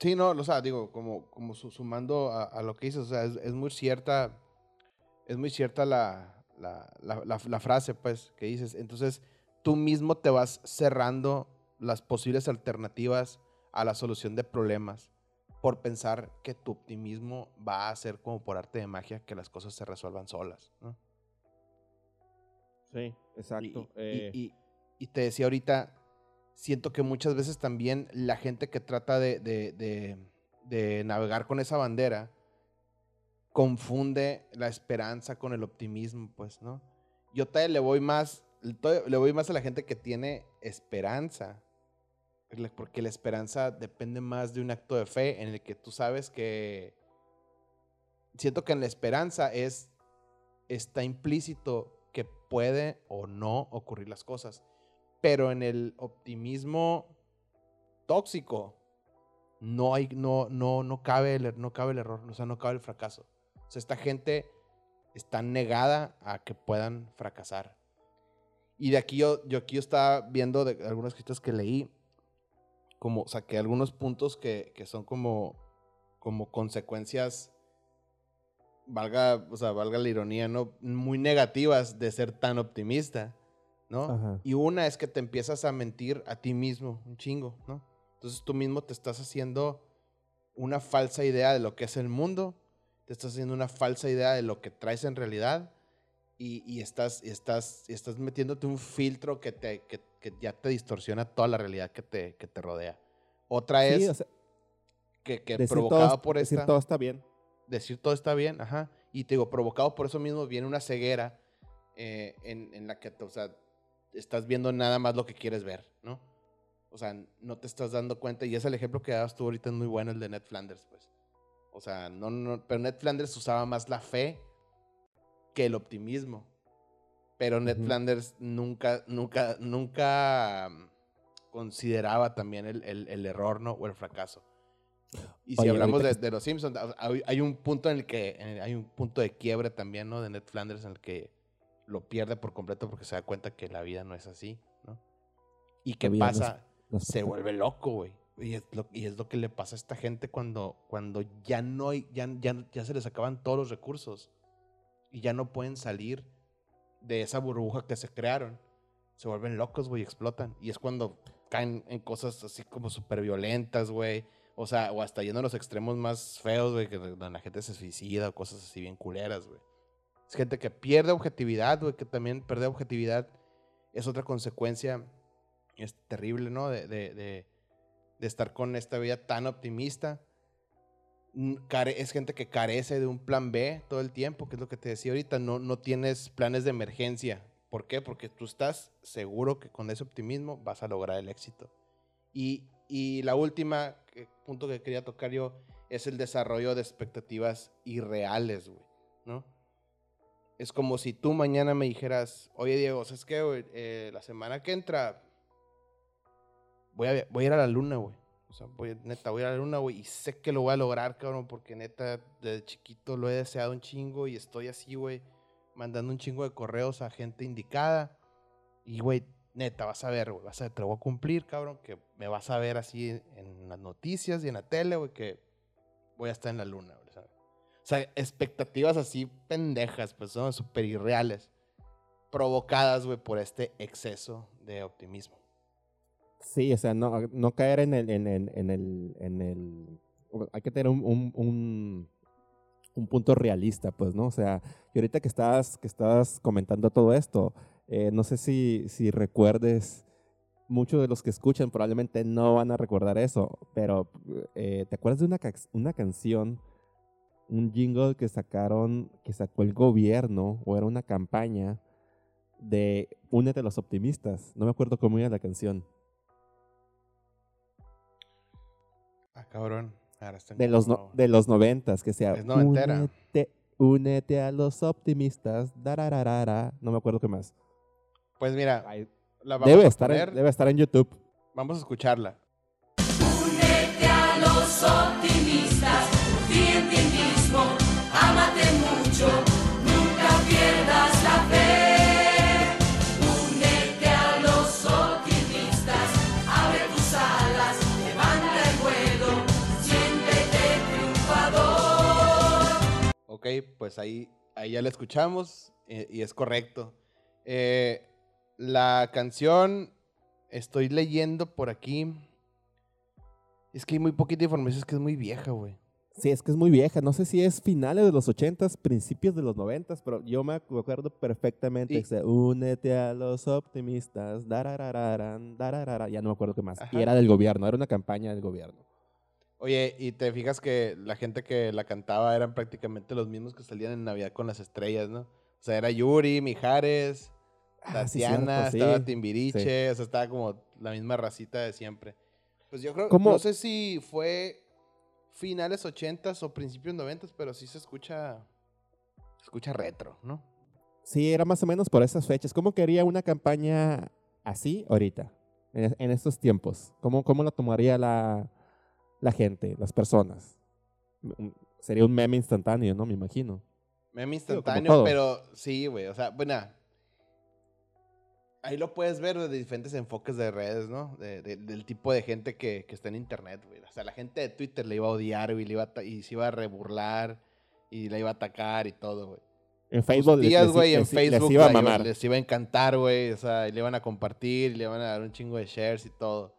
Sí, no, o sea, digo, como, como sumando a, lo que dices, o sea, es, muy cierta, es muy cierta la, la, frase, pues, que dices. Entonces, tú mismo te vas cerrando las posibles alternativas a la solución de problemas por pensar que tu optimismo va a hacer como por arte de magia que las cosas se resuelvan solas, ¿no? Sí, exacto. y, y eh. te decía ahorita, siento que muchas veces también la gente que trata de, navegar con esa bandera confunde la esperanza con el optimismo, pues, ¿no? Yo te le voy más, le voy más a la gente que tiene esperanza, porque la esperanza depende más de un acto de fe en el que tú sabes que siento que en la esperanza es está implícito que puede o no ocurrir las cosas. Pero en el optimismo tóxico no hay, no, no, no cabe el, er, no cabe el error, o sea, no cabe el fracaso. O sea, esta gente está negada a que puedan fracasar. Y de aquí yo, yo aquí yo estaba viendo de algunas cosas que leí, como saqué algunos puntos que, que son como, como consecuencias, valga, o sea, valga la ironía, ¿no? Muy negativas de ser tan optimista. ¿no? Y una es que te empiezas a mentir a ti mismo, un chingo, ¿no? Entonces tú mismo te estás haciendo una falsa idea de lo que es el mundo, te estás haciendo una falsa idea de lo que traes en realidad y, estás, estás, estás metiéndote un filtro que, te, que, ya te distorsiona toda la realidad que te, te rodea. Otra es que, que provocado por esta... Decir todo está bien. Decir todo está bien, ajá. Y te digo, provocado por eso mismo viene una ceguera eh, en, en, la que, o sea, estás viendo nada más lo que quieres ver, ¿no? O sea, no te estás dando cuenta. Y es el ejemplo que dabas tú ahorita, es muy bueno, el de Ned Flanders, pues. O sea, no, no, pero Ned Flanders usaba más la fe que el optimismo. Pero Ned Flanders nunca, nunca, nunca mm, consideraba también el, el, error, ¿no? O el fracaso. Y si hablamos de, los Simpsons, hay, un punto en el que hay un punto de quiebre también, ¿no? De Ned Flanders en el que lo pierde por completo porque se da cuenta que la vida no es así, ¿no? ¿Y qué pasa? se vuelve loco, güey. Y es, lo, y es lo que le pasa a esta gente cuando, cuando ya no hay, ya, ya, ya se les acaban todos los recursos y ya no pueden salir de esa burbuja que se crearon. Se vuelven locos, güey, explotan. Y es cuando caen en cosas así como súper violentas, güey. O sea, o hasta yendo a los extremos más feos, güey, que donde la gente se suicida o cosas así bien culeras, güey. Es gente que pierde objetividad, güey, que también perder objetividad es otra consecuencia. Es terrible, ¿no? De, de, de, estar con esta vida tan optimista. Es gente que carece de un plan B todo el tiempo, que es lo que te decía ahorita. No, no tienes planes de emergencia. ¿Por qué? Porque tú estás seguro que con ese optimismo vas a lograr el éxito. Y, y la última punto que quería tocar yo es el desarrollo de expectativas irreales, güey, ¿no? es como si tú mañana me dijeras, oye Diego, ¿sabes qué, eh, la semana que entra voy a, voy a ir a la luna, güey. O sea, neta, voy a la luna, güey. Y sé que lo voy a lograr, cabrón, porque neta, desde chiquito lo he deseado un chingo y estoy así, güey, mandando un chingo de correos a gente indicada. Y, güey, neta, vas a ver, güey, vas a ver, te lo voy a cumplir, cabrón, que me vas a ver así en las noticias y en la tele, güey, que voy a estar en la luna, güey, ¿sabes? O sea, expectativas así pendejas, pues son súper irreales. Provocadas, güey, por este exceso de optimismo. Sí, o sea, no, caer en el, en el, en el, hay que tener un, un, un, un, punto realista, pues, ¿no? O sea, y ahorita que estás, que comentando todo esto, eh, no sé si, si recuerdes, muchos de los que escuchan probablemente no van a recordar eso, pero eh, ¿te acuerdas de una, una canción, un jingle que sacaron, que sacó el gobierno, o era una campaña de Únete a los optimistas? No me acuerdo cómo era la canción. Ah, cabrón. de, los de los noventas, que sea. Es noventera. Únete, únete a los optimistas. Dararara. No me acuerdo qué más. Pues mira, debe, estar en, debe estar en YouTube. Vamos a escucharla. Únete a los optimistas, Ok, pues ahí, ahí ya la escuchamos eh, y es correcto. Eh, la canción, estoy leyendo por aquí. Es que hay muy poquita información, es que es muy vieja, güey. Sí, es que es muy vieja. No sé si es finales de los 80s, principios de los 90s, pero yo me acuerdo perfectamente. Y... Únete a los optimistas. Dararararan, dararara. Ya no me acuerdo qué más. Y era del gobierno, era una campaña del gobierno. Oye, y te fijas que la gente que la cantaba eran prácticamente los mismos que salían en Navidad con las estrellas, ¿no? O sea, era Yuri, Mijares, Ah, Tatiana, estaba Timbiriche, o sea, estaba como la misma racita de siempre. Pues yo creo, no sé si fue finales 80s o principios 90s, pero sí se escucha, se escucha retro, ¿no? Sí, era más o menos por esas fechas. ¿Cómo quería una campaña así ahorita, en, estos tiempos? ¿Cómo, cómo lo tomaría la, la gente, las personas? Sería un meme instantáneo, ¿no? Me imagino. Meme instantáneo, pero sí, güey. O sea, bueno, ahí lo puedes ver de diferentes enfoques de redes, ¿no? del tipo de gente que, está en internet, güey. O sea, la gente de Twitter le iba a odiar, güey, le iba y se iba a reburlar y la iba a atacar y todo, güey. En Facebook, días, güey, en Facebook les iba, a mamar. les iba a encantar, güey. O sea, le iban a compartir, y le iban a dar un chingo de shares y todo.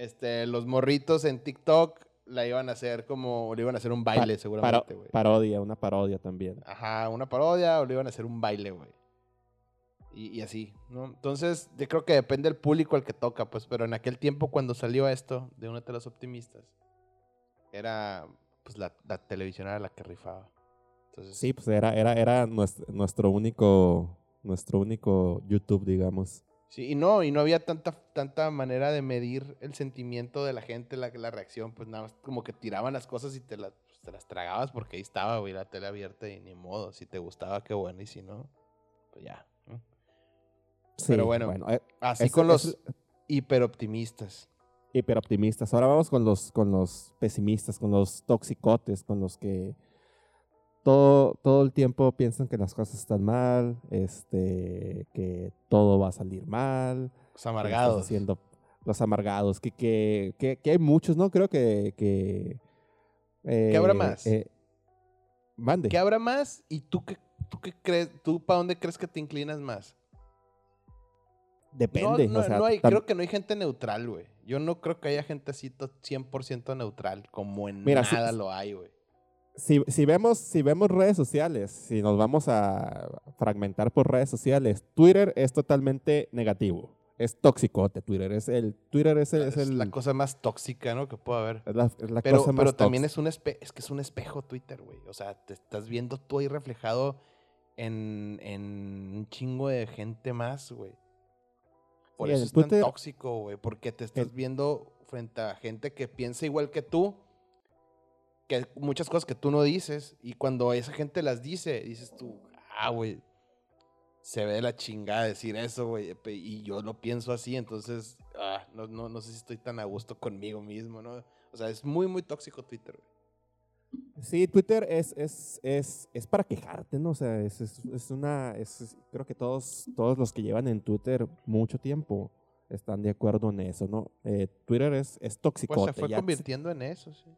Este, los morritos en TikTok la iban a hacer como, le iban a hacer un baile, seguramente, güey. parodia, una parodia también. Ajá, una parodia o le iban a hacer un baile, güey y, así, ¿no? Entonces, yo creo que depende del público al que toca, pues, pero en aquel tiempo cuando salió esto de uno de los optimistas, era, pues, la, televisión era la que rifaba. Entonces, sí, pues era, era, era nuestro, único, nuestro único YouTube, digamos. Sí, y no, y no había tanta, tanta manera de medir el sentimiento de la gente, la, la reacción, pues nada más como que tiraban las cosas y te, las pues, te las tragabas porque ahí estaba, güey, la tele abierta y ni modo, si te gustaba, qué bueno, y si no, pues ya. Pero bueno, eh, así con los hiperoptimistas. Hiperoptimistas. Ahora vamos con los, con los pesimistas, con los toxicotes, con los que todo, todo el tiempo piensan que las cosas están mal, este, que todo va a salir mal. Los amargados. Haciendo, los amargados, que, que, que, hay muchos, ¿no? Creo que... que ¿Qué habrá eh, más? Eh, mande. ¿Qué habrá más? ¿Y tú qué, tú qué crees? ¿Tú para dónde crees que te inclinas más? Depende. No, no, hay, creo que no hay gente neutral, güey. Yo no creo que haya gente así 100% neutral, como en nada lo hay, güey. Si, si, vemos, si vemos redes sociales, si nos vamos a fragmentar por redes sociales, Twitter es totalmente negativo. Es tóxicote Twitter. Es el, Twitter es, el, es, la cosa más tóxica, ¿no? Que puede haber. Es la, es la pero, cosa más Pero también es un, espe es que es un espejo Twitter, güey. O sea, te estás viendo tú ahí reflejado en, en un chingo de gente más, güey. Por eso es tan tóxico, güey. Porque te estás viendo frente a gente que piensa igual que tú. Que muchas cosas que tú no dices. Y cuando esa gente las dice, dices tú, ah, güey. Se ve la chingada decir eso, güey. Y yo lo pienso así, entonces, ah, no, no, no sé si estoy tan a gusto conmigo mismo, ¿no? O sea, es muy, muy tóxico Twitter, güey. Sí, Twitter es, es, es, es para quejarte, ¿no? O sea, es, es una. creo que todos, todos los que llevan en Twitter mucho tiempo están de acuerdo en eso, ¿no? Eh, Twitter es, es tóxico. Pues se fue convirtiendo en eso, sí.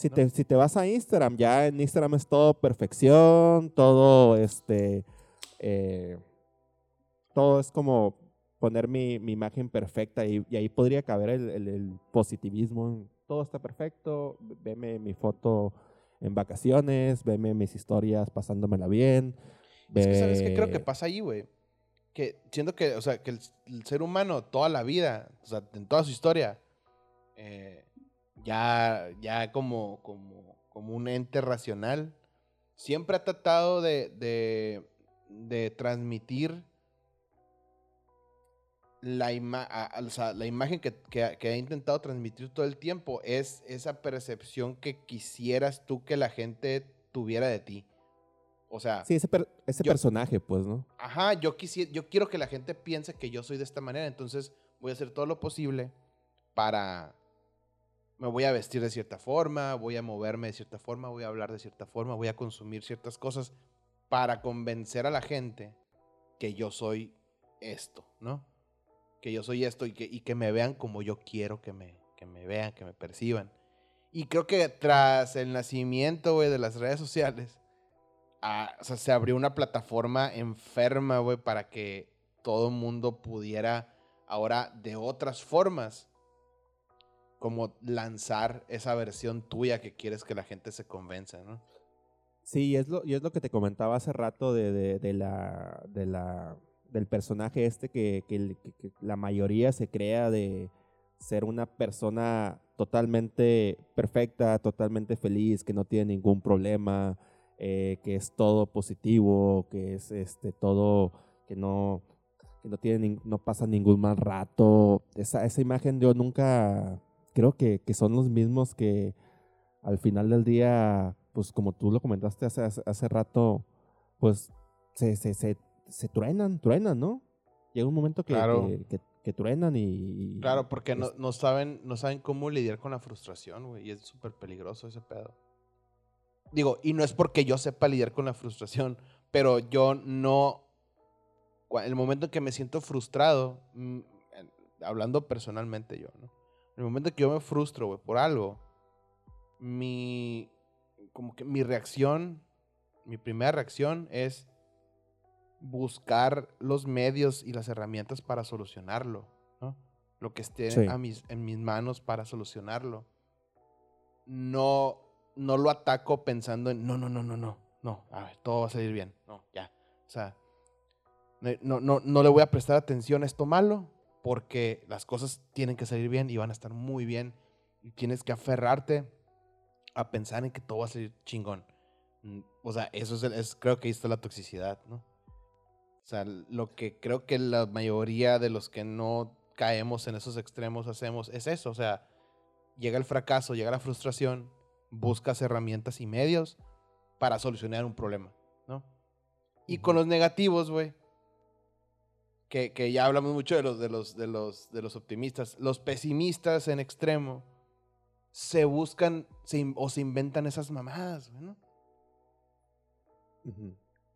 Si, ¿no? te, si te vas a Instagram, ya en Instagram es todo perfección, todo este. eh, todo es como poner mi, mi imagen perfecta y, y ahí podría caber el, el- el positivismo. Todo está perfecto, veme mi foto en vacaciones, veme mis historias pasándomela bien. Es que, ¿sabes qué creo que pasa ahí, güey? Que siento que, o sea, que el, el ser humano toda la vida, o sea, en toda su historia, eh, ya, ya como, como, como un ente racional, siempre ha tratado de, de, de transmitir la, ima- o sea, la imagen que, que ha- que ha intentado transmitir todo el tiempo es esa percepción que quisieras tú que la gente tuviera de ti. O sea, Sí, ese, per- ese Yo- personaje, pues, ¿no? Ajá, yo quisiera, yo quiero que la gente piense que yo soy de esta manera, entonces voy a hacer todo lo posible para me voy a vestir de cierta forma, voy a moverme de cierta forma, voy a hablar de cierta forma, voy a consumir ciertas cosas para convencer a la gente que yo soy esto, ¿no? Que yo soy esto y que, y que me vean como yo quiero que me, que me vean, que me perciban. Y creo que tras el nacimiento, güey, de las redes sociales, ah, se abrió una plataforma enferma, güey, para que todo el mundo pudiera ahora de otras formas como lanzar esa versión tuya que quieres que la gente se convenza, ¿no? Sí, es lo, y es lo que te comentaba hace rato de, de- la, de la, del personaje este que, que la mayoría se crea de ser una persona totalmente perfecta, totalmente feliz, que no tiene ningún problema, eh, que es todo positivo, que es este todo, que no, que no tiene no pasa ningún mal rato. Esa, esa imagen yo nunca creo que, que son los mismos que al final del día, pues como tú lo comentaste hace, hace, hace rato, pues se, se, se, se truenan, truenan, ¿no? Llega un momento que, Claro. que, que- que truenan y... Claro, porque no, es- no saben, no saben cómo lidiar con la frustración, güey, y es súper peligroso ese pedo. Digo, y no es porque yo sepa lidiar con la frustración, pero yo no, el momento en que me siento frustrado, mm, hablando personalmente yo, ¿no? El momento en que yo me frustro, güey, por algo, mi, como que mi reacción, mi primera reacción es buscar los medios y las herramientas para solucionarlo, ¿no? Lo que esté Sí. a mis, en mis manos para solucionarlo. No, no lo ataco pensando en, no, no, no, no, no, no, a ver, todo va a salir bien, no, ya. O sea, no, no, no le voy a prestar atención a esto malo porque las cosas tienen que salir bien y van a estar muy bien y tienes que aferrarte a pensar en que todo va a salir chingón. Mm, O sea, eso es, el- es- creo que ahí está la toxicidad, ¿no? O sea, lo que creo que la mayoría de los que no caemos en esos extremos hacemos es eso. O sea, llega el fracaso, llega la frustración, buscas herramientas y medios para solucionar un problema, ¿no? Y con los negativos, güey, que, que ya hablamos mucho de los, de, los, de, los, de los optimistas, los pesimistas en extremo se buscan se o se inventan esas mamadas, ¿no?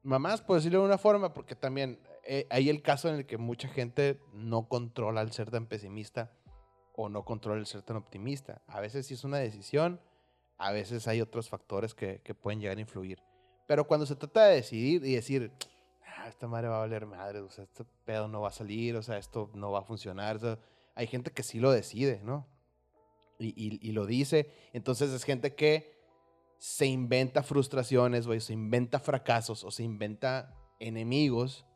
Mamás, por decirlo de una forma, porque también eh, hay el caso en el que mucha gente no controla el ser tan pesimista o no controla el ser tan optimista. A veces sí es una decisión, a veces hay otros factores que, que pueden llegar a influir. Pero cuando se trata de decidir y decir, "Ah, esta madre va a valer madre, o sea, este pedo no va a salir, o sea, esto no va a funcionar, o sea, hay gente que sí lo decide, ¿no? Y, y- y lo dice. Entonces es gente que se inventa frustraciones, güey, se inventa fracasos o se inventa enemigos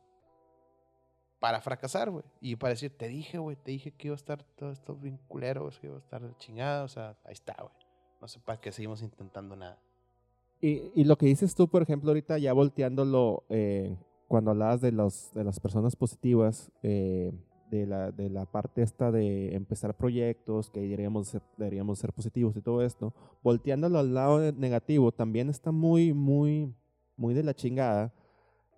para fracasar, güey. Y para decir, te dije, güey, te dije que iba a estar todo esto bien culero, güey, que iba a estar chingado, o sea, ahí está, güey. No sé para qué seguimos intentando nada. Y, y lo que dices tú, por ejemplo, ahorita ya volteándolo, eh, cuando hablabas de, los, de las personas positivas, eh, de, la, de la parte esta de empezar proyectos, que deberíamos ser, deberíamos ser positivos y todo esto, volteándolo al lado negativo, también está muy, muy, muy de la chingada.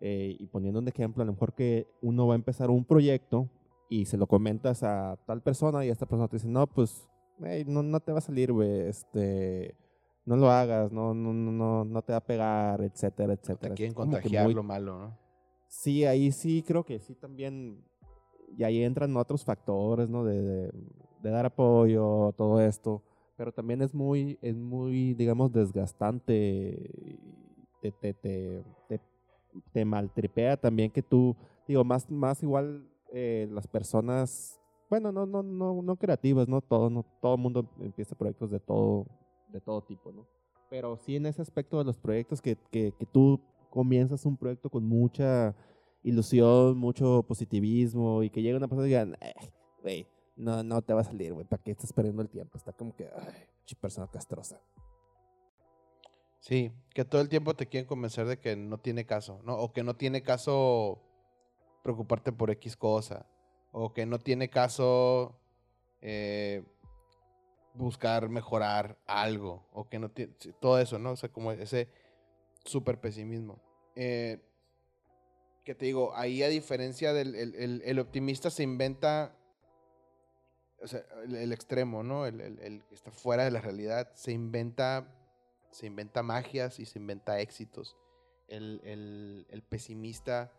eh, y poniendo un ejemplo, a lo mejor que uno va a empezar un proyecto y se lo comentas a tal persona y esta persona te dice, no, pues, "Ey, no, no te va a salir, güey, este no lo hagas, no, no, no, no, no te va a pegar, etcétera, Te etcétera. quieren Es como que contagiar muy- lo malo, ¿no? Sí, ahí sí creo que sí también, y ahí entran otros factores, ¿no? De, de- de dar apoyo, todo esto, pero también es muy, es muy, digamos, desgastante. Te, te, te, te, maltripea también que tú, digo, más, más igual eh, las personas, bueno, no, no, no, no creativas, no todo, no todo mundo empieza proyectos de todo, de todo tipo, ¿no? Pero sí en ese aspecto de los proyectos que, que, que tú comienzas un proyecto con mucha ilusión, mucho positivismo y que llega una persona y digan, "Eh, güey, no, no te va a salir, güey, ¿para qué estás perdiendo el tiempo? Está como que, ay, persona castrosa. Sí, que todo el tiempo te quieren convencer de que no tiene caso, ¿no? O que no tiene caso preocuparte por X cosa. O que no tiene caso eh, buscar mejorar algo. O que no tiene... Todo eso, ¿no? O sea, como ese súper pesimismo. Eh, que te digo, ahí a diferencia del el, optimista se inventa... O sea, el, extremo, ¿no? El, que está fuera de la realidad se inventa se inventa magias y se inventa éxitos. El, pesimista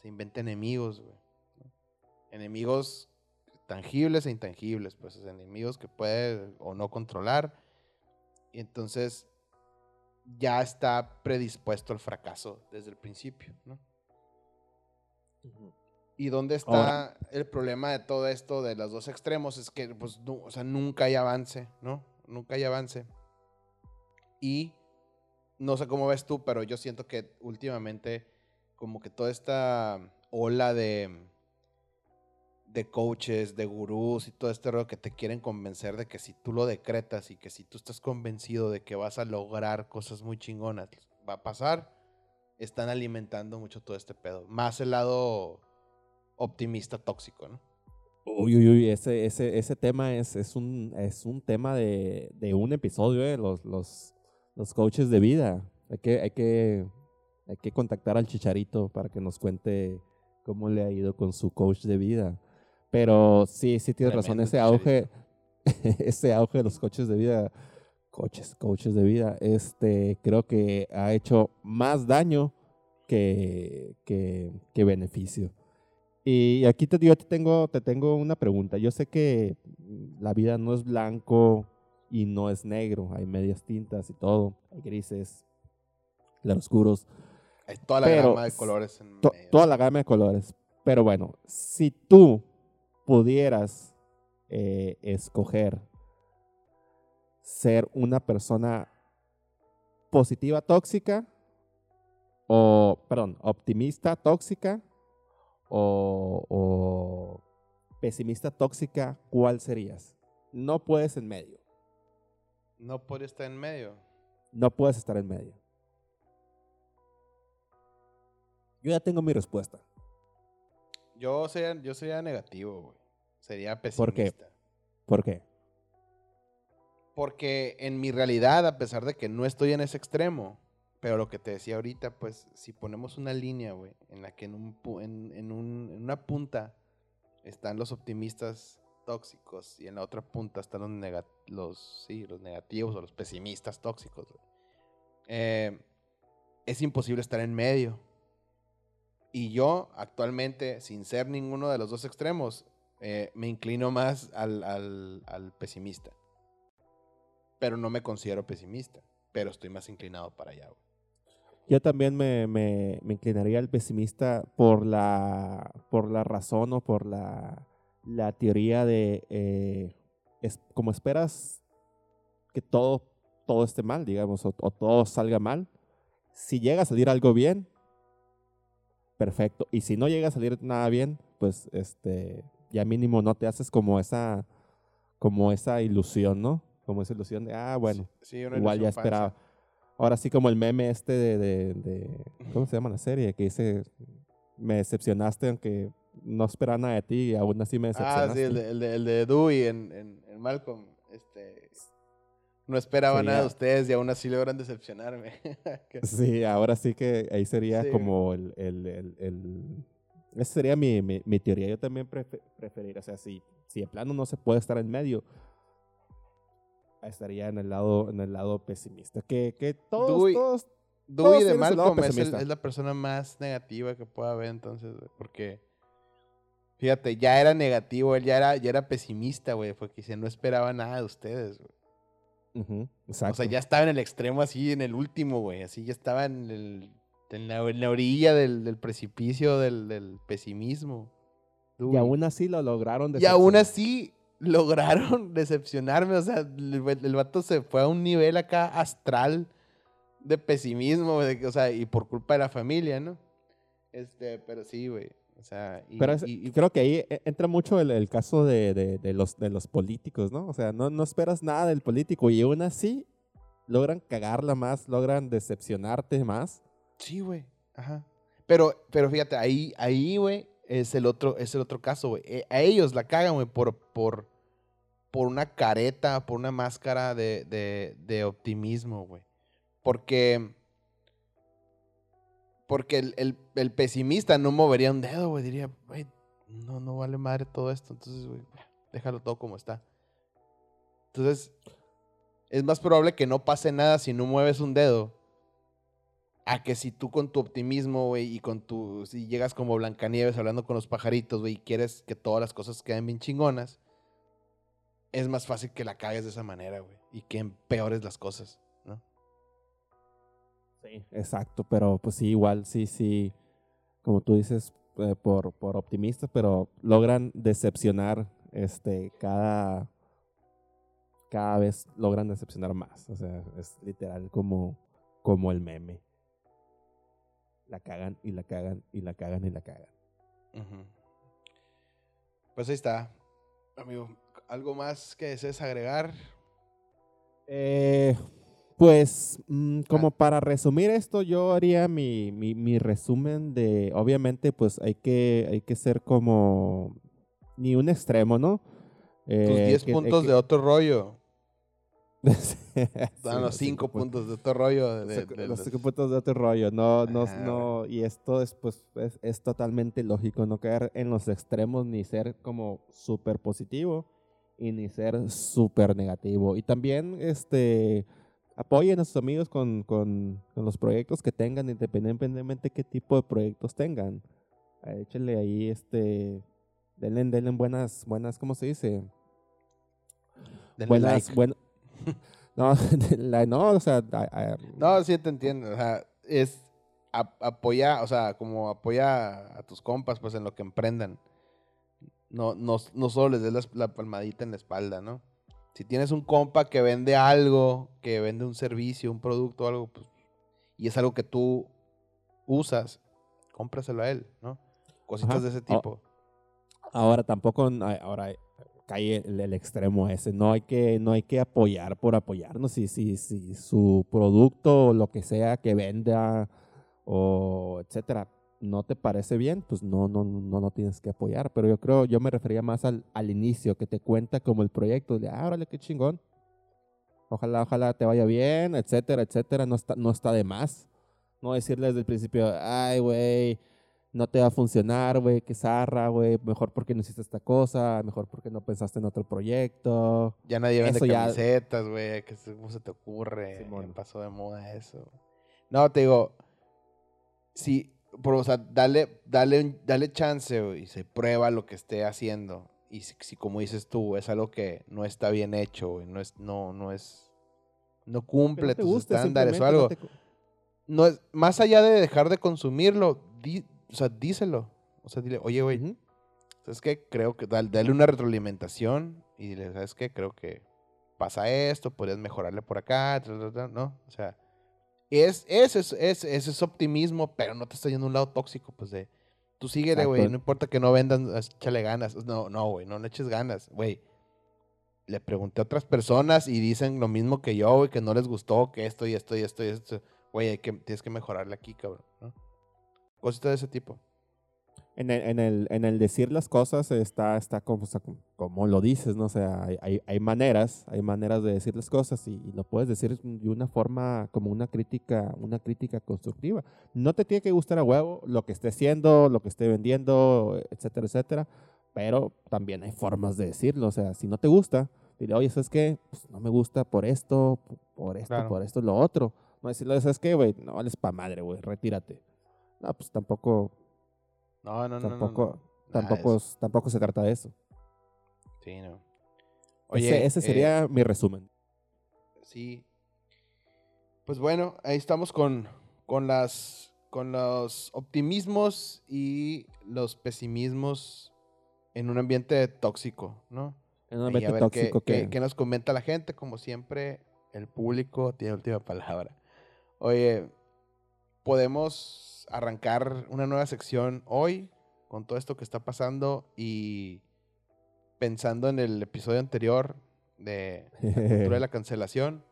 se inventa enemigos, güey. Enemigos tangibles e intangibles, pues enemigos que puede o no controlar. Y entonces ya está predispuesto al fracaso desde el principio, ¿no? ¿Y dónde está Ahora- el problema de todo esto de los dos extremos? Es que, pues, nu- o sea, nunca hay avance, ¿no? Nunca hay avance. Y no sé cómo ves tú, pero yo siento que últimamente, como que toda esta ola de, de coaches, de gurús y todo este rollo que te quieren convencer de que si tú lo decretas y que si tú estás convencido de que vas a lograr cosas muy chingonas, va a pasar, están alimentando mucho todo este pedo. Más el lado optimista tóxico, ¿no? Uy, uy, uy, ese, ese, ese tema es, es, un, es un tema de, de un episodio, ¿eh? los, los, los coaches de vida. Hay que, hay, que, hay que contactar al chicharito para que nos cuente cómo le ha ido con su coach de vida. Pero sí, sí tienes razón, Tremendo ese auge, ese auge de los coaches de vida, coaches, coaches de vida, este, creo que ha hecho más daño que, que, que beneficio. Y aquí te, yo te tengo, te tengo una pregunta. Yo sé que la vida no es blanco y no es negro. Hay medias tintas y todo. Hay grises, claroscuros, Hay toda la Pero gama de colores en to- medio. toda la gama de colores. Pero bueno, si tú pudieras eh, escoger ser una persona positiva tóxica o, perdón, optimista tóxica o, o pesimista tóxica, ¿cuál serías? No puedes en medio. No puede estar en medio. No puedes estar en medio. Yo ya tengo mi respuesta. Yo sería, yo sería negativo, güey. Sería ¿Por qué? pesimista. ¿Por qué? Porque en mi realidad, a pesar de que no estoy en ese extremo, pero lo que te decía ahorita, pues si ponemos una línea, güey, en la que en, un, pu- en, en un- en una punta están los optimistas tóxicos y en la otra punta están los, nega- los, sí, los negativos o los pesimistas tóxicos, eh, es imposible estar en medio. Y yo actualmente, sin ser ninguno de los dos extremos, eh, me inclino más al, al- al pesimista pero no me considero pesimista. Pero estoy más inclinado para allá. güey. Yo también me, me- me inclinaría al pesimista por la, por la razón o por la, la teoría de eh, es, como esperas que todo, todo esté mal, digamos, o, o todo salga mal. Si llega a salir algo bien, perfecto. Y si no llega a salir nada bien, pues este, ya mínimo no te haces como esa, como esa ilusión, ¿no? Como esa ilusión de, ah, bueno, Sí, sí, una igual ya esperaba. falsa. Ahora sí como el meme este de, de, de- ¿cómo se llama la serie? Que dice, me decepcionaste aunque no esperaba nada de ti y aún así me Ah, decepcionaste. sí, el de, el de, el de Dewey en, en, en Malcolm. Este, no esperaba nada de ustedes y aún así logran decepcionarme. Sí, ahora sí que ahí sería Sí. como el, el, el, el- Esa sería mi, mi, mi teoría. Yo también prefe- preferiría, o sea, si, si de plano no se puede estar en medio, estaría en el lado, en el lado pesimista. Que, que todos, Dewey- todos Dewey de Malcolm es, el- pesimista. es la persona más negativa que pueda haber entonces, porque fíjate, ya era negativo, él ya era, ya era pesimista, güey, porque dice, no esperaba nada de ustedes, güey. Ujú, O sea, ya estaba en el extremo así, en el último, güey. Así ya estaba en, el, en, la, en la orilla del, del precipicio del, del pesimismo. y aún así lo lograron. Y aún así lograron decepcionarme. O sea, el, el vato se fue a un nivel acá astral de pesimismo. o sea, y por culpa de la familia, ¿no? Este, pero sí, güey. O sea, y, Pero es- y- y- creo que ahí e- entra mucho el, el caso de, de- de los, de los políticos, ¿no? O sea, no, no esperas nada del político y aún así logran cagarla más, logran decepcionarte más. Sí, güey. Ajá. Pero, pero fíjate, ahí, ahí, güey, es el otro, es el otro caso, güey. Eh, a ellos la cagan, güey, por, por, por una careta, por una máscara de, de, de optimismo, güey. Porque. Porque el, el- el pesimista no movería un dedo, güey. Diría, güey, no, no vale madre todo esto. Entonces, güey, déjalo todo como está. Entonces, es más probable que no pase nada si no mueves un dedo a que si tú con tu optimismo, güey, y con tu. Si llegas como Blancanieves hablando con los pajaritos, güey, y quieres que todas las cosas queden bien chingonas, es más fácil que la cagues de esa manera, güey. Y que empeores las cosas. Sí. Exacto, pero pues sí, igual, sí, sí, como tú dices, eh, por, por optimistas, pero logran decepcionar este, cada, cada vez logran decepcionar más. O sea, es literal como, como el meme. La cagan y la cagan y la cagan y la cagan. Pues ahí está, amigo. ¿Algo más que desees agregar? Eh, pues, mm, como para resumir esto, yo haría mi, mi, mi resumen de, obviamente, pues hay que, hay que ser como ni un extremo, ¿no? Tus Eh, 10 que- puntos que- de otro rollo. Sí, Dan los 5 cinco pu- puntos de otro rollo. de- Los cinco- de los los- cinco puntos de otro rollo, no, no, no, y esto es, pues, es, es totalmente lógico, no caer en los extremos ni ser como súper positivo y ni ser súper negativo. Y también, este, apoyen a sus amigos con, con, con los proyectos que tengan, independientemente qué tipo de proyectos tengan. Eh, Échenle ahí, este, denle, denle buenas, buenas, ¿cómo se dice? denle buenas, like. buen- no, la- no, o sea, a- a- No, sí te entiendo. O sea, es ap- apoya, o sea, como apoya a tus compas, pues en lo que emprendan. No, no, no solo les des la, palmadita en la espalda, ¿no? Si tienes un compa que vende algo, que vende un servicio, un producto, algo, pues, y es algo que tú usas, cómpraselo a él, ¿no? Cositas Ajá. de ese tipo. Ahora tampoco, ahora cae el, el extremo ese. No hay que, no hay que apoyar por apoyarnos. Si, si, si su producto o lo que sea que venda o etcétera no te parece bien, pues no, no, no, no tienes que apoyar. Pero yo creo, yo me refería más al, al inicio, que te cuenta como el proyecto. De, ah, órale, qué chingón. Ojalá, ojalá te vaya bien, etcétera, etcétera. No está, no está de más. No decirle desde el principio, ay, güey, no te va a funcionar, güey, qué zarra, güey, mejor porque no hiciste esta cosa, mejor porque no pensaste en otro proyecto. Ya nadie vende ya- camisetas, güey. se- ¿Cómo se te ocurre? Simón. Ya pasó de moda eso. No, te digo, sí, pero, o sea, dale, dale, dale chance, y se prueba lo que esté haciendo. Y si, si, como dices tú, es algo que no está bien hecho, güey, no es, no, no es, no cumple no te tus guste, estándares o no algo. te No es, más allá de dejar de consumirlo, di- o sea, díselo. O sea, dile, oye, güey. ¿Sabes qué? Creo que dale, dale una retroalimentación y dile, ¿sabes qué? Creo que pasa esto, podrías mejorarle por acá, tra, tra, tra", ¿no? O sea, es, ese es, es, ese es optimismo, pero no te está yendo a un lado tóxico, pues de, tú síguele, güey, no importa que no vendan, échale ganas. No, no, güey, no le eches ganas, güey. Le pregunté a otras personas y dicen lo mismo que yo, güey, que no les gustó, que esto y esto y esto y esto. Güey, que, tienes que mejorarle aquí, cabrón, ¿no? Cositas de ese tipo. En el, en, el, en el decir las cosas está, está como, o sea, como, lo dices, ¿no? O sea, hay, hay, hay maneras, hay maneras de decir las cosas y, y lo puedes decir de una forma como una crítica, una crítica constructiva. No te tiene que gustar a huevo lo que esté haciendo, lo que esté vendiendo, etcétera, etcétera, pero también hay formas de decirlo. O sea, si no te gusta, dile, oye, ¿sabes qué? Pues no me gusta por esto, por esto, Claro. por esto, lo otro. No decirle, ¿sabes qué, güey? No vales pa' madre, güey, retírate. No, pues tampoco, No, no, no, no, tampoco, no. De tampoco, tampoco se trata de eso. Sí, no. ese, ese eh, sería mi resumen. Sí. Pues bueno, ahí estamos con, con las con los optimismos y los pesimismos en un ambiente tóxico, ¿no? En un ambiente tóxico qué, que... qué- qué nos comenta la gente. Como siempre, el público tiene última palabra. Oye, podemos arrancar una nueva sección hoy con todo esto que está pasando y pensando en el episodio anterior de la cultura de la cancelación.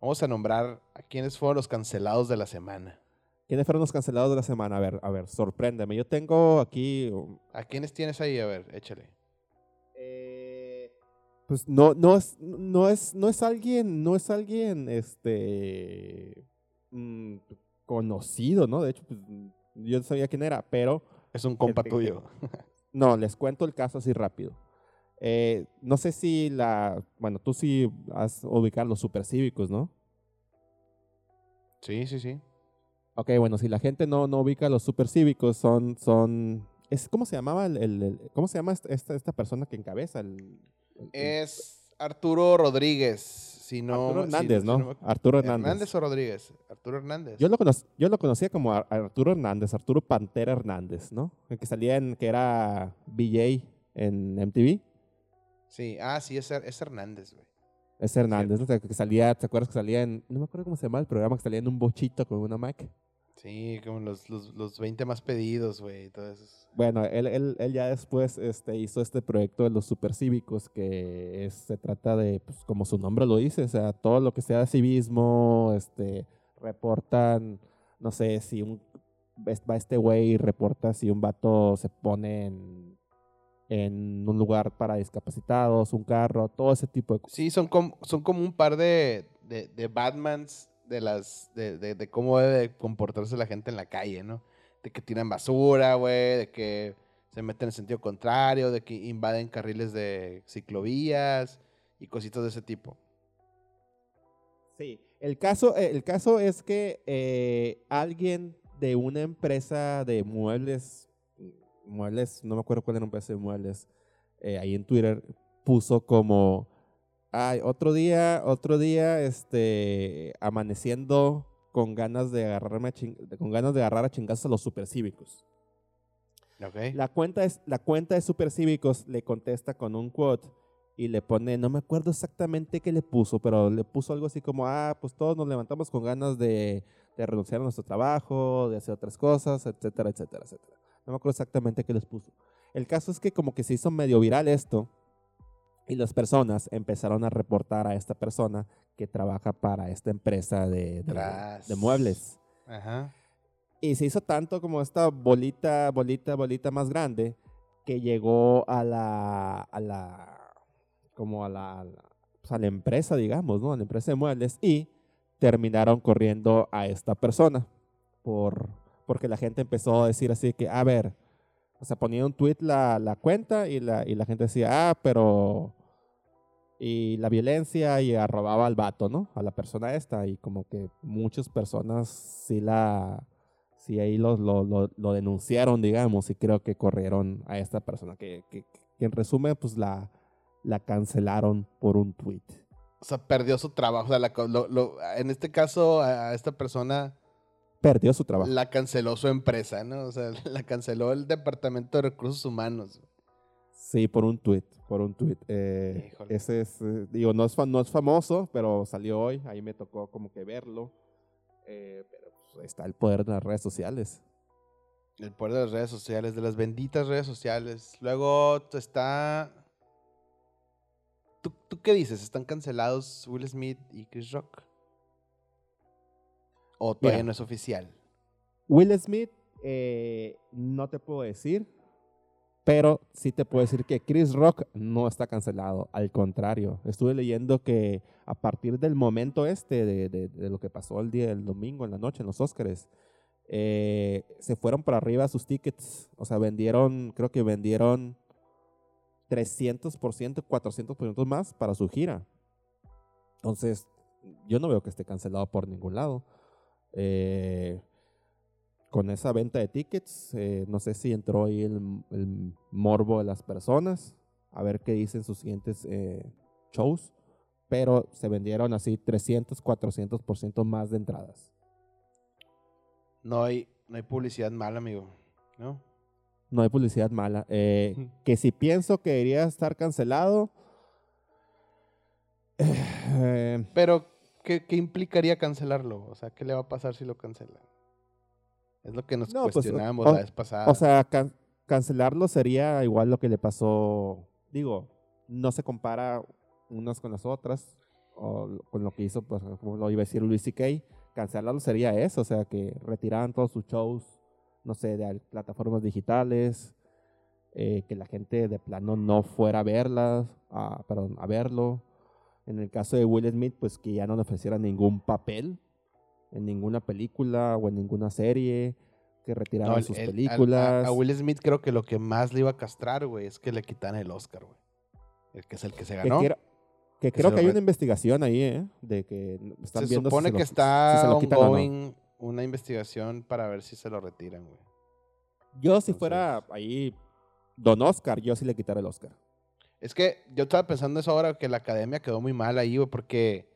Vamos a nombrar a quienes fueron los cancelados de la semana. ¿Quiénes fueron los cancelados de la semana? A ver, a ver, sorpréndeme. Yo tengo aquí... ¿A quiénes tienes ahí? A ver, échale. Pues no, no es, no es, no es alguien, no es alguien, este, mm, conocido, ¿no? De hecho, pues, yo no sabía quién era, pero Es un compa tuyo. no, les cuento el caso así rápido. Eh, no sé si la, bueno, tú sí has ubicado los supercívicos, ¿no? Sí, sí, sí. Ok, bueno, si la gente no, no ubica los supercívicos, son, son, es, ¿cómo se llamaba el, el- el- cómo se llama esta, esta, persona que encabeza el- Es Arturo Rodríguez. Si no, Arturo si- Hernández, si ¿no? Arturo Hernández. ¿Hernández o Rodríguez? Arturo Hernández. Yo lo, yo lo conocía como Ar- Arturo Hernández, Arturo Pantera Hernández, ¿no? El que salía en, que era BJ en MTV. Sí, ah, sí, es, es Hernández, güey. Es Hernández, ¿no? Que salía, ¿te acuerdas que salía en, no me acuerdo cómo se llama el programa, que salía en un bochito con una Mac? Sí, como los, los, los 20 más pedidos, güey. todo eso. Bueno, él, él, él ya después este, hizo este proyecto de los supercívicos que es- se trata de, pues, como su nombre lo dice, o sea, todo lo que sea civismo, este, reportan, no sé, si un, va este güey y reporta si un vato se pone en, en un lugar para discapacitados, un carro, todo ese tipo de cosas. Sí, son como, son como un par de, de, de Batmans de las de, de, cómo debe de comportarse la gente en la calle, ¿no? De que tiran basura, güey, de que se meten en sentido contrario, de que invaden carriles de ciclovías y cositas de ese tipo. Sí, el caso, eh, el caso es que eh, alguien de una empresa de muebles, muebles, no me acuerdo cuál era la empresa de muebles, eh, ahí en Twitter puso como, ay, otro día, otro día, este, amaneciendo con ganas de agarrarme a ching- con ganas de agarrar a chingazos a los supercívicos. ¿Ok? La cuenta, es, la cuenta de Supercívicos le contesta con un quote y le pone, no me acuerdo exactamente qué le puso, pero le puso algo así como, ah, pues todos nos levantamos con ganas de, de renunciar a nuestro trabajo, de hacer otras cosas, etcétera, etcétera, etcétera. No me acuerdo exactamente qué les puso. El caso es que como que se hizo medio viral esto y las personas empezaron a reportar a esta persona que trabaja para esta empresa de, de- muebles. Ajá. Y se hizo tanto como esta bolita, bolita, bolita más grande que llegó a la, a la, como a la, a la, pues, a la empresa, digamos, ¿no? A la empresa de muebles y terminaron corriendo a esta persona por, porque la gente empezó a decir así que, a ver, o sea, ponía un tweet la, la cuenta y la, y la gente decía, ah, pero... Y la violencia y arrobaba al vato, ¿no? A la persona esta. Y como que muchas personas sí la... Sí ahí lo, lo, lo, lo denunciaron, digamos, y creo que corrieron a esta persona. Que, que, que en resumen, pues la, la cancelaron por un tweet. O sea, perdió su trabajo. O sea, la en este caso, a a esta persona Perdió su trabajo. la canceló su empresa, ¿no? O sea, la canceló el Departamento de Recursos Humanos. Sí, por un tweet, por un tweet. Eh, ese es, eh, digo, no es, no es famoso, pero salió hoy, ahí me tocó como que verlo. Eh, pero pues, está el poder de las redes sociales. El poder de las redes sociales, de las benditas redes sociales. Luego está. ¿Tú, tú qué dices? ¿Están cancelados Will Smith y Chris Rock? ¿O todavía Mira. no es oficial? Will Smith, no te puedo decir, pero sí te puedo decir que Chris Rock no está cancelado. Al contrario, estuve leyendo que a partir del momento este, de, lo que pasó el día del domingo en la noche en los Oscars, eh, se fueron para arriba sus tickets. O sea, vendieron, creo que vendieron 300%, 400% más para su gira. Entonces, yo no veo que esté cancelado por ningún lado. Eh, con esa venta de tickets, eh, no sé si entró ahí el, el morbo de las personas, a ver qué dicen sus siguientes eh, shows, pero se vendieron así 300, 400% más de entradas. No hay, no hay publicidad mala, amigo. ¿No? No hay publicidad mala. Eh, que si pienso que debería estar cancelado. eh, Pero, ¿qué, qué implicaría cancelarlo? O sea, ¿qué le va a pasar si lo cancelan? Es lo que nos No, pues, o- o- la vez pasada. o sea, can- cancelarlo sería igual lo que le pasó. Digo, no se compara unas con las otras. O con lo que hizo, pues, como lo iba a decir Luis C.K. Cancelarlo sería eso. O sea, que retiraran todos sus shows, no sé, de plataformas digitales. eh, que la gente de plano no fuera a verlas, a, perdón, a verlo. En el caso de Will Smith, pues que ya no le ofrecieran ningún papel en ninguna película o en ninguna serie, que No, el- sus el- al- películas. A, a Will Smith creo que lo que más le iba a castrar, güey, es que le quitaran el Oscar, güey. El que es el que se que ganó. quiero- que Que creo que hay una investigación ahí, ¿eh? De que están se viendo si supone lo- que si está se lo quitan o no. ongoing una investigación para ver si se lo retiran, güey. Yo si fuera ahí Don Oscar, yo sí le quitara el Oscar. Es que yo estaba pensando eso ahora, que la academia quedó muy mal ahí, güey, porque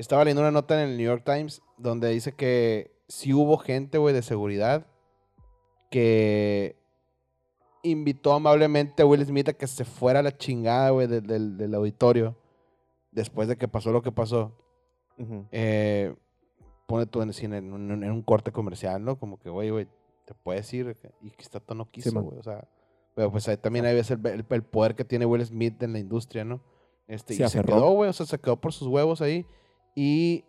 estaba leyendo una nota en el New York Times donde dice que sí hubo gente, güey, de seguridad que invitó amablemente a Will Smith a que se fuera a la chingada, güey, del, del- del auditorio después de que pasó lo que pasó. Ujú. Eh, pone tú en, en, un, en un corte comercial, ¿no? Como que, güey, güey, te puedes ir. Y que está no quiso, man. güey. o sea, pero pues ahí también hay veces el, el- el poder que tiene Will Smith en la industria, ¿no? Este, Se y se aferró. quedó, güey, o sea, se quedó por sus huevos ahí. Y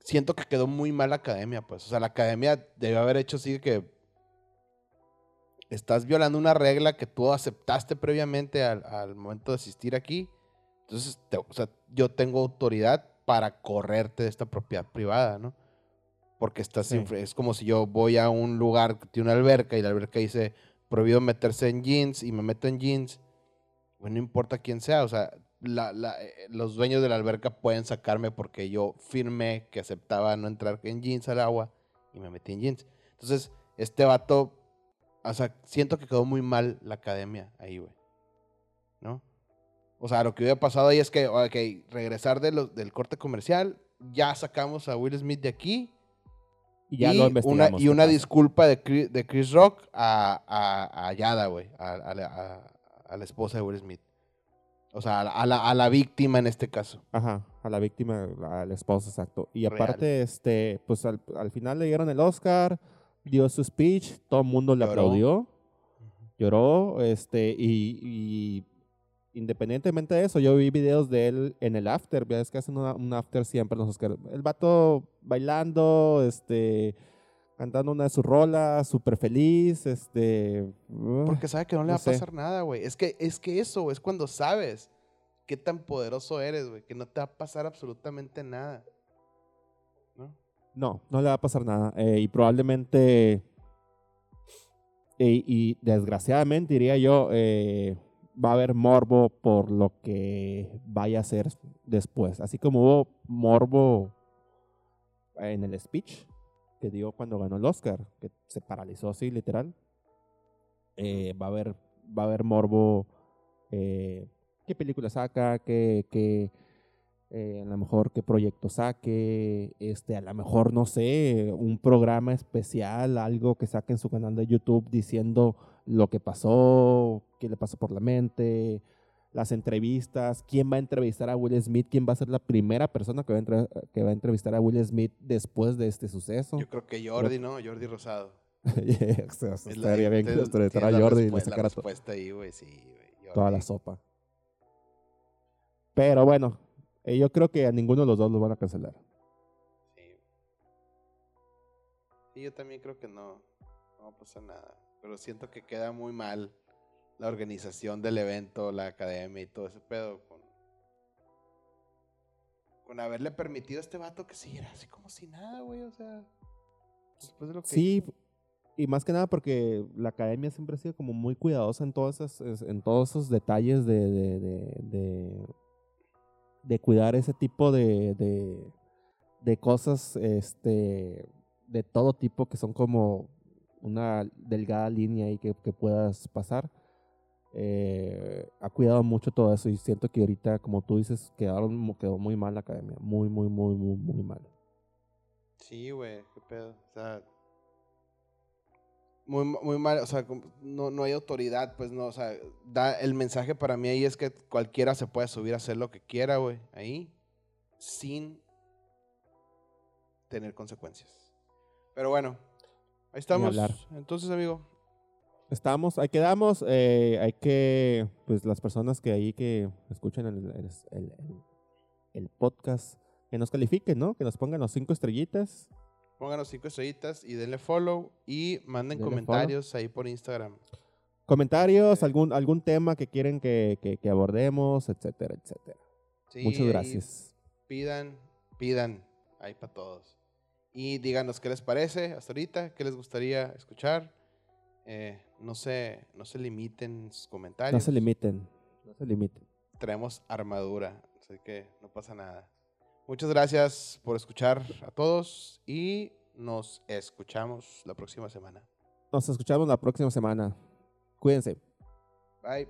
siento que quedó muy mal la academia, pues. O sea, la academia debió haber hecho así que estás violando una regla que tú aceptaste previamente al, al momento de asistir aquí. Entonces, te- o sea, yo tengo autoridad para correrte de esta propiedad privada, ¿no? Porque estás Sí. es como si yo voy a un lugar que tiene una alberca y la alberca dice prohibido meterse en jeans y me meto en jeans. Bueno, no importa quién sea, o sea, la- la- eh, los dueños de la alberca pueden sacarme porque yo firmé que aceptaba no entrar en jeans al agua y me metí en jeans. Entonces, este vato, o sea, siento que quedó muy mal la academia ahí, güey. ¿No? O sea, lo que hubiera pasado ahí es que, ok, regresar de los- del corte comercial, ya sacamos a Will Smith de aquí. Y ya y lo una, investigamos. y qué una pasa. disculpa de Chris, de Chris Rock a, a, a Yada, güey, a la esposa de Will Smith. O sea, a la, a la- víctima en este caso. Ajá, a la víctima, al esposo, exacto. Y Real. aparte, este, pues al, al final le dieron el Oscar, dio su speech, todo el mundo le Lloró. aplaudió, lloró, este, y, y independientemente de eso, yo vi videos de él en el after, ves que hacen una- un after siempre los Oscar. El vato bailando, este, cantando una de sus rolas, súper feliz, este... uh, Porque sabe que no le va a sé. pasar nada, güey. Es que, es que eso, güey, es cuando sabes qué tan poderoso eres, güey, que no te va a pasar absolutamente nada. ¿No? No, no le va a pasar nada. eh, y probablemente, y, y desgraciadamente diría yo, eh, va a haber morbo por lo que vaya a ser después. Así como hubo morbo en el speech que dio cuando ganó el Oscar, que se paralizó así literal. eh, va a haber va a haber morbo eh, qué película saca, qué, qué, eh, a lo mejor qué proyecto saque, este, a lo mejor, no sé, un programa especial, algo que saque en su canal de YouTube diciendo lo que pasó, qué le pasó por la mente, las entrevistas, quién va a entrevistar a Will Smith, quién va a ser la primera persona que va a, entre- que va a entrevistar a Will Smith después de este suceso. Yo creo que Jordi, ¿no? Jordi Rosado. O sea, Estaría bien que entrevistara a Jordi y le sacara la to- respuesta ahí, güey, sí, güey. toda la sopa. Pero bueno, eh, yo creo que a ninguno de los dos los van a cancelar. Sí. Sí, yo también creo que no, no va a pasar nada. Pero siento que queda muy mal la organización del evento, la academia y todo ese pedo con, con haberle permitido a este vato que siguiera así como si nada, güey. O sea, después de lo que Sí, y más que nada porque la academia siempre ha sido como muy cuidadosa en todos esos, en todos esos detalles de, de, de, de- de cuidar ese tipo de, de, de cosas este, de todo tipo que son como una delgada línea ahí que, que puedas pasar. Eh, a- cuidado mucho todo eso y siento que ahorita, como tú dices, quedaron, quedó muy mal la academia. Muy, muy, muy, muy, muy mal. Sí, güey, qué pedo. O sea, muy, muy mal, o sea, no, no hay autoridad, pues no, o sea, da, el mensaje para mí ahí es que cualquiera se puede subir a hacer lo que quiera, güey, ahí, sin tener consecuencias. Pero bueno, ahí estamos. Entonces, amigo, Estamos, ahí quedamos. eh, hay que, pues las personas que ahí que escuchan el, el, el- el- podcast, que nos califiquen, ¿no? Que nos pongan los cinco estrellitas. pónganos cinco estrellitas y denle follow y manden Denle follow. comentarios ahí por Instagram. Comentarios, Sí. algún, algún tema que quieren que, que- que abordemos, etcétera, etcétera. Sí, Muchas gracias. pidan, pidan, ahí para todos. Y díganos qué les parece hasta ahorita, qué les gustaría escuchar. Eh, no se, no se limiten sus comentarios. No se limiten, no se limiten. Traemos armadura, así que no pasa nada. Muchas gracias por escuchar a todos y nos escuchamos la próxima semana. Nos escuchamos la próxima semana. Cuídense. Bye.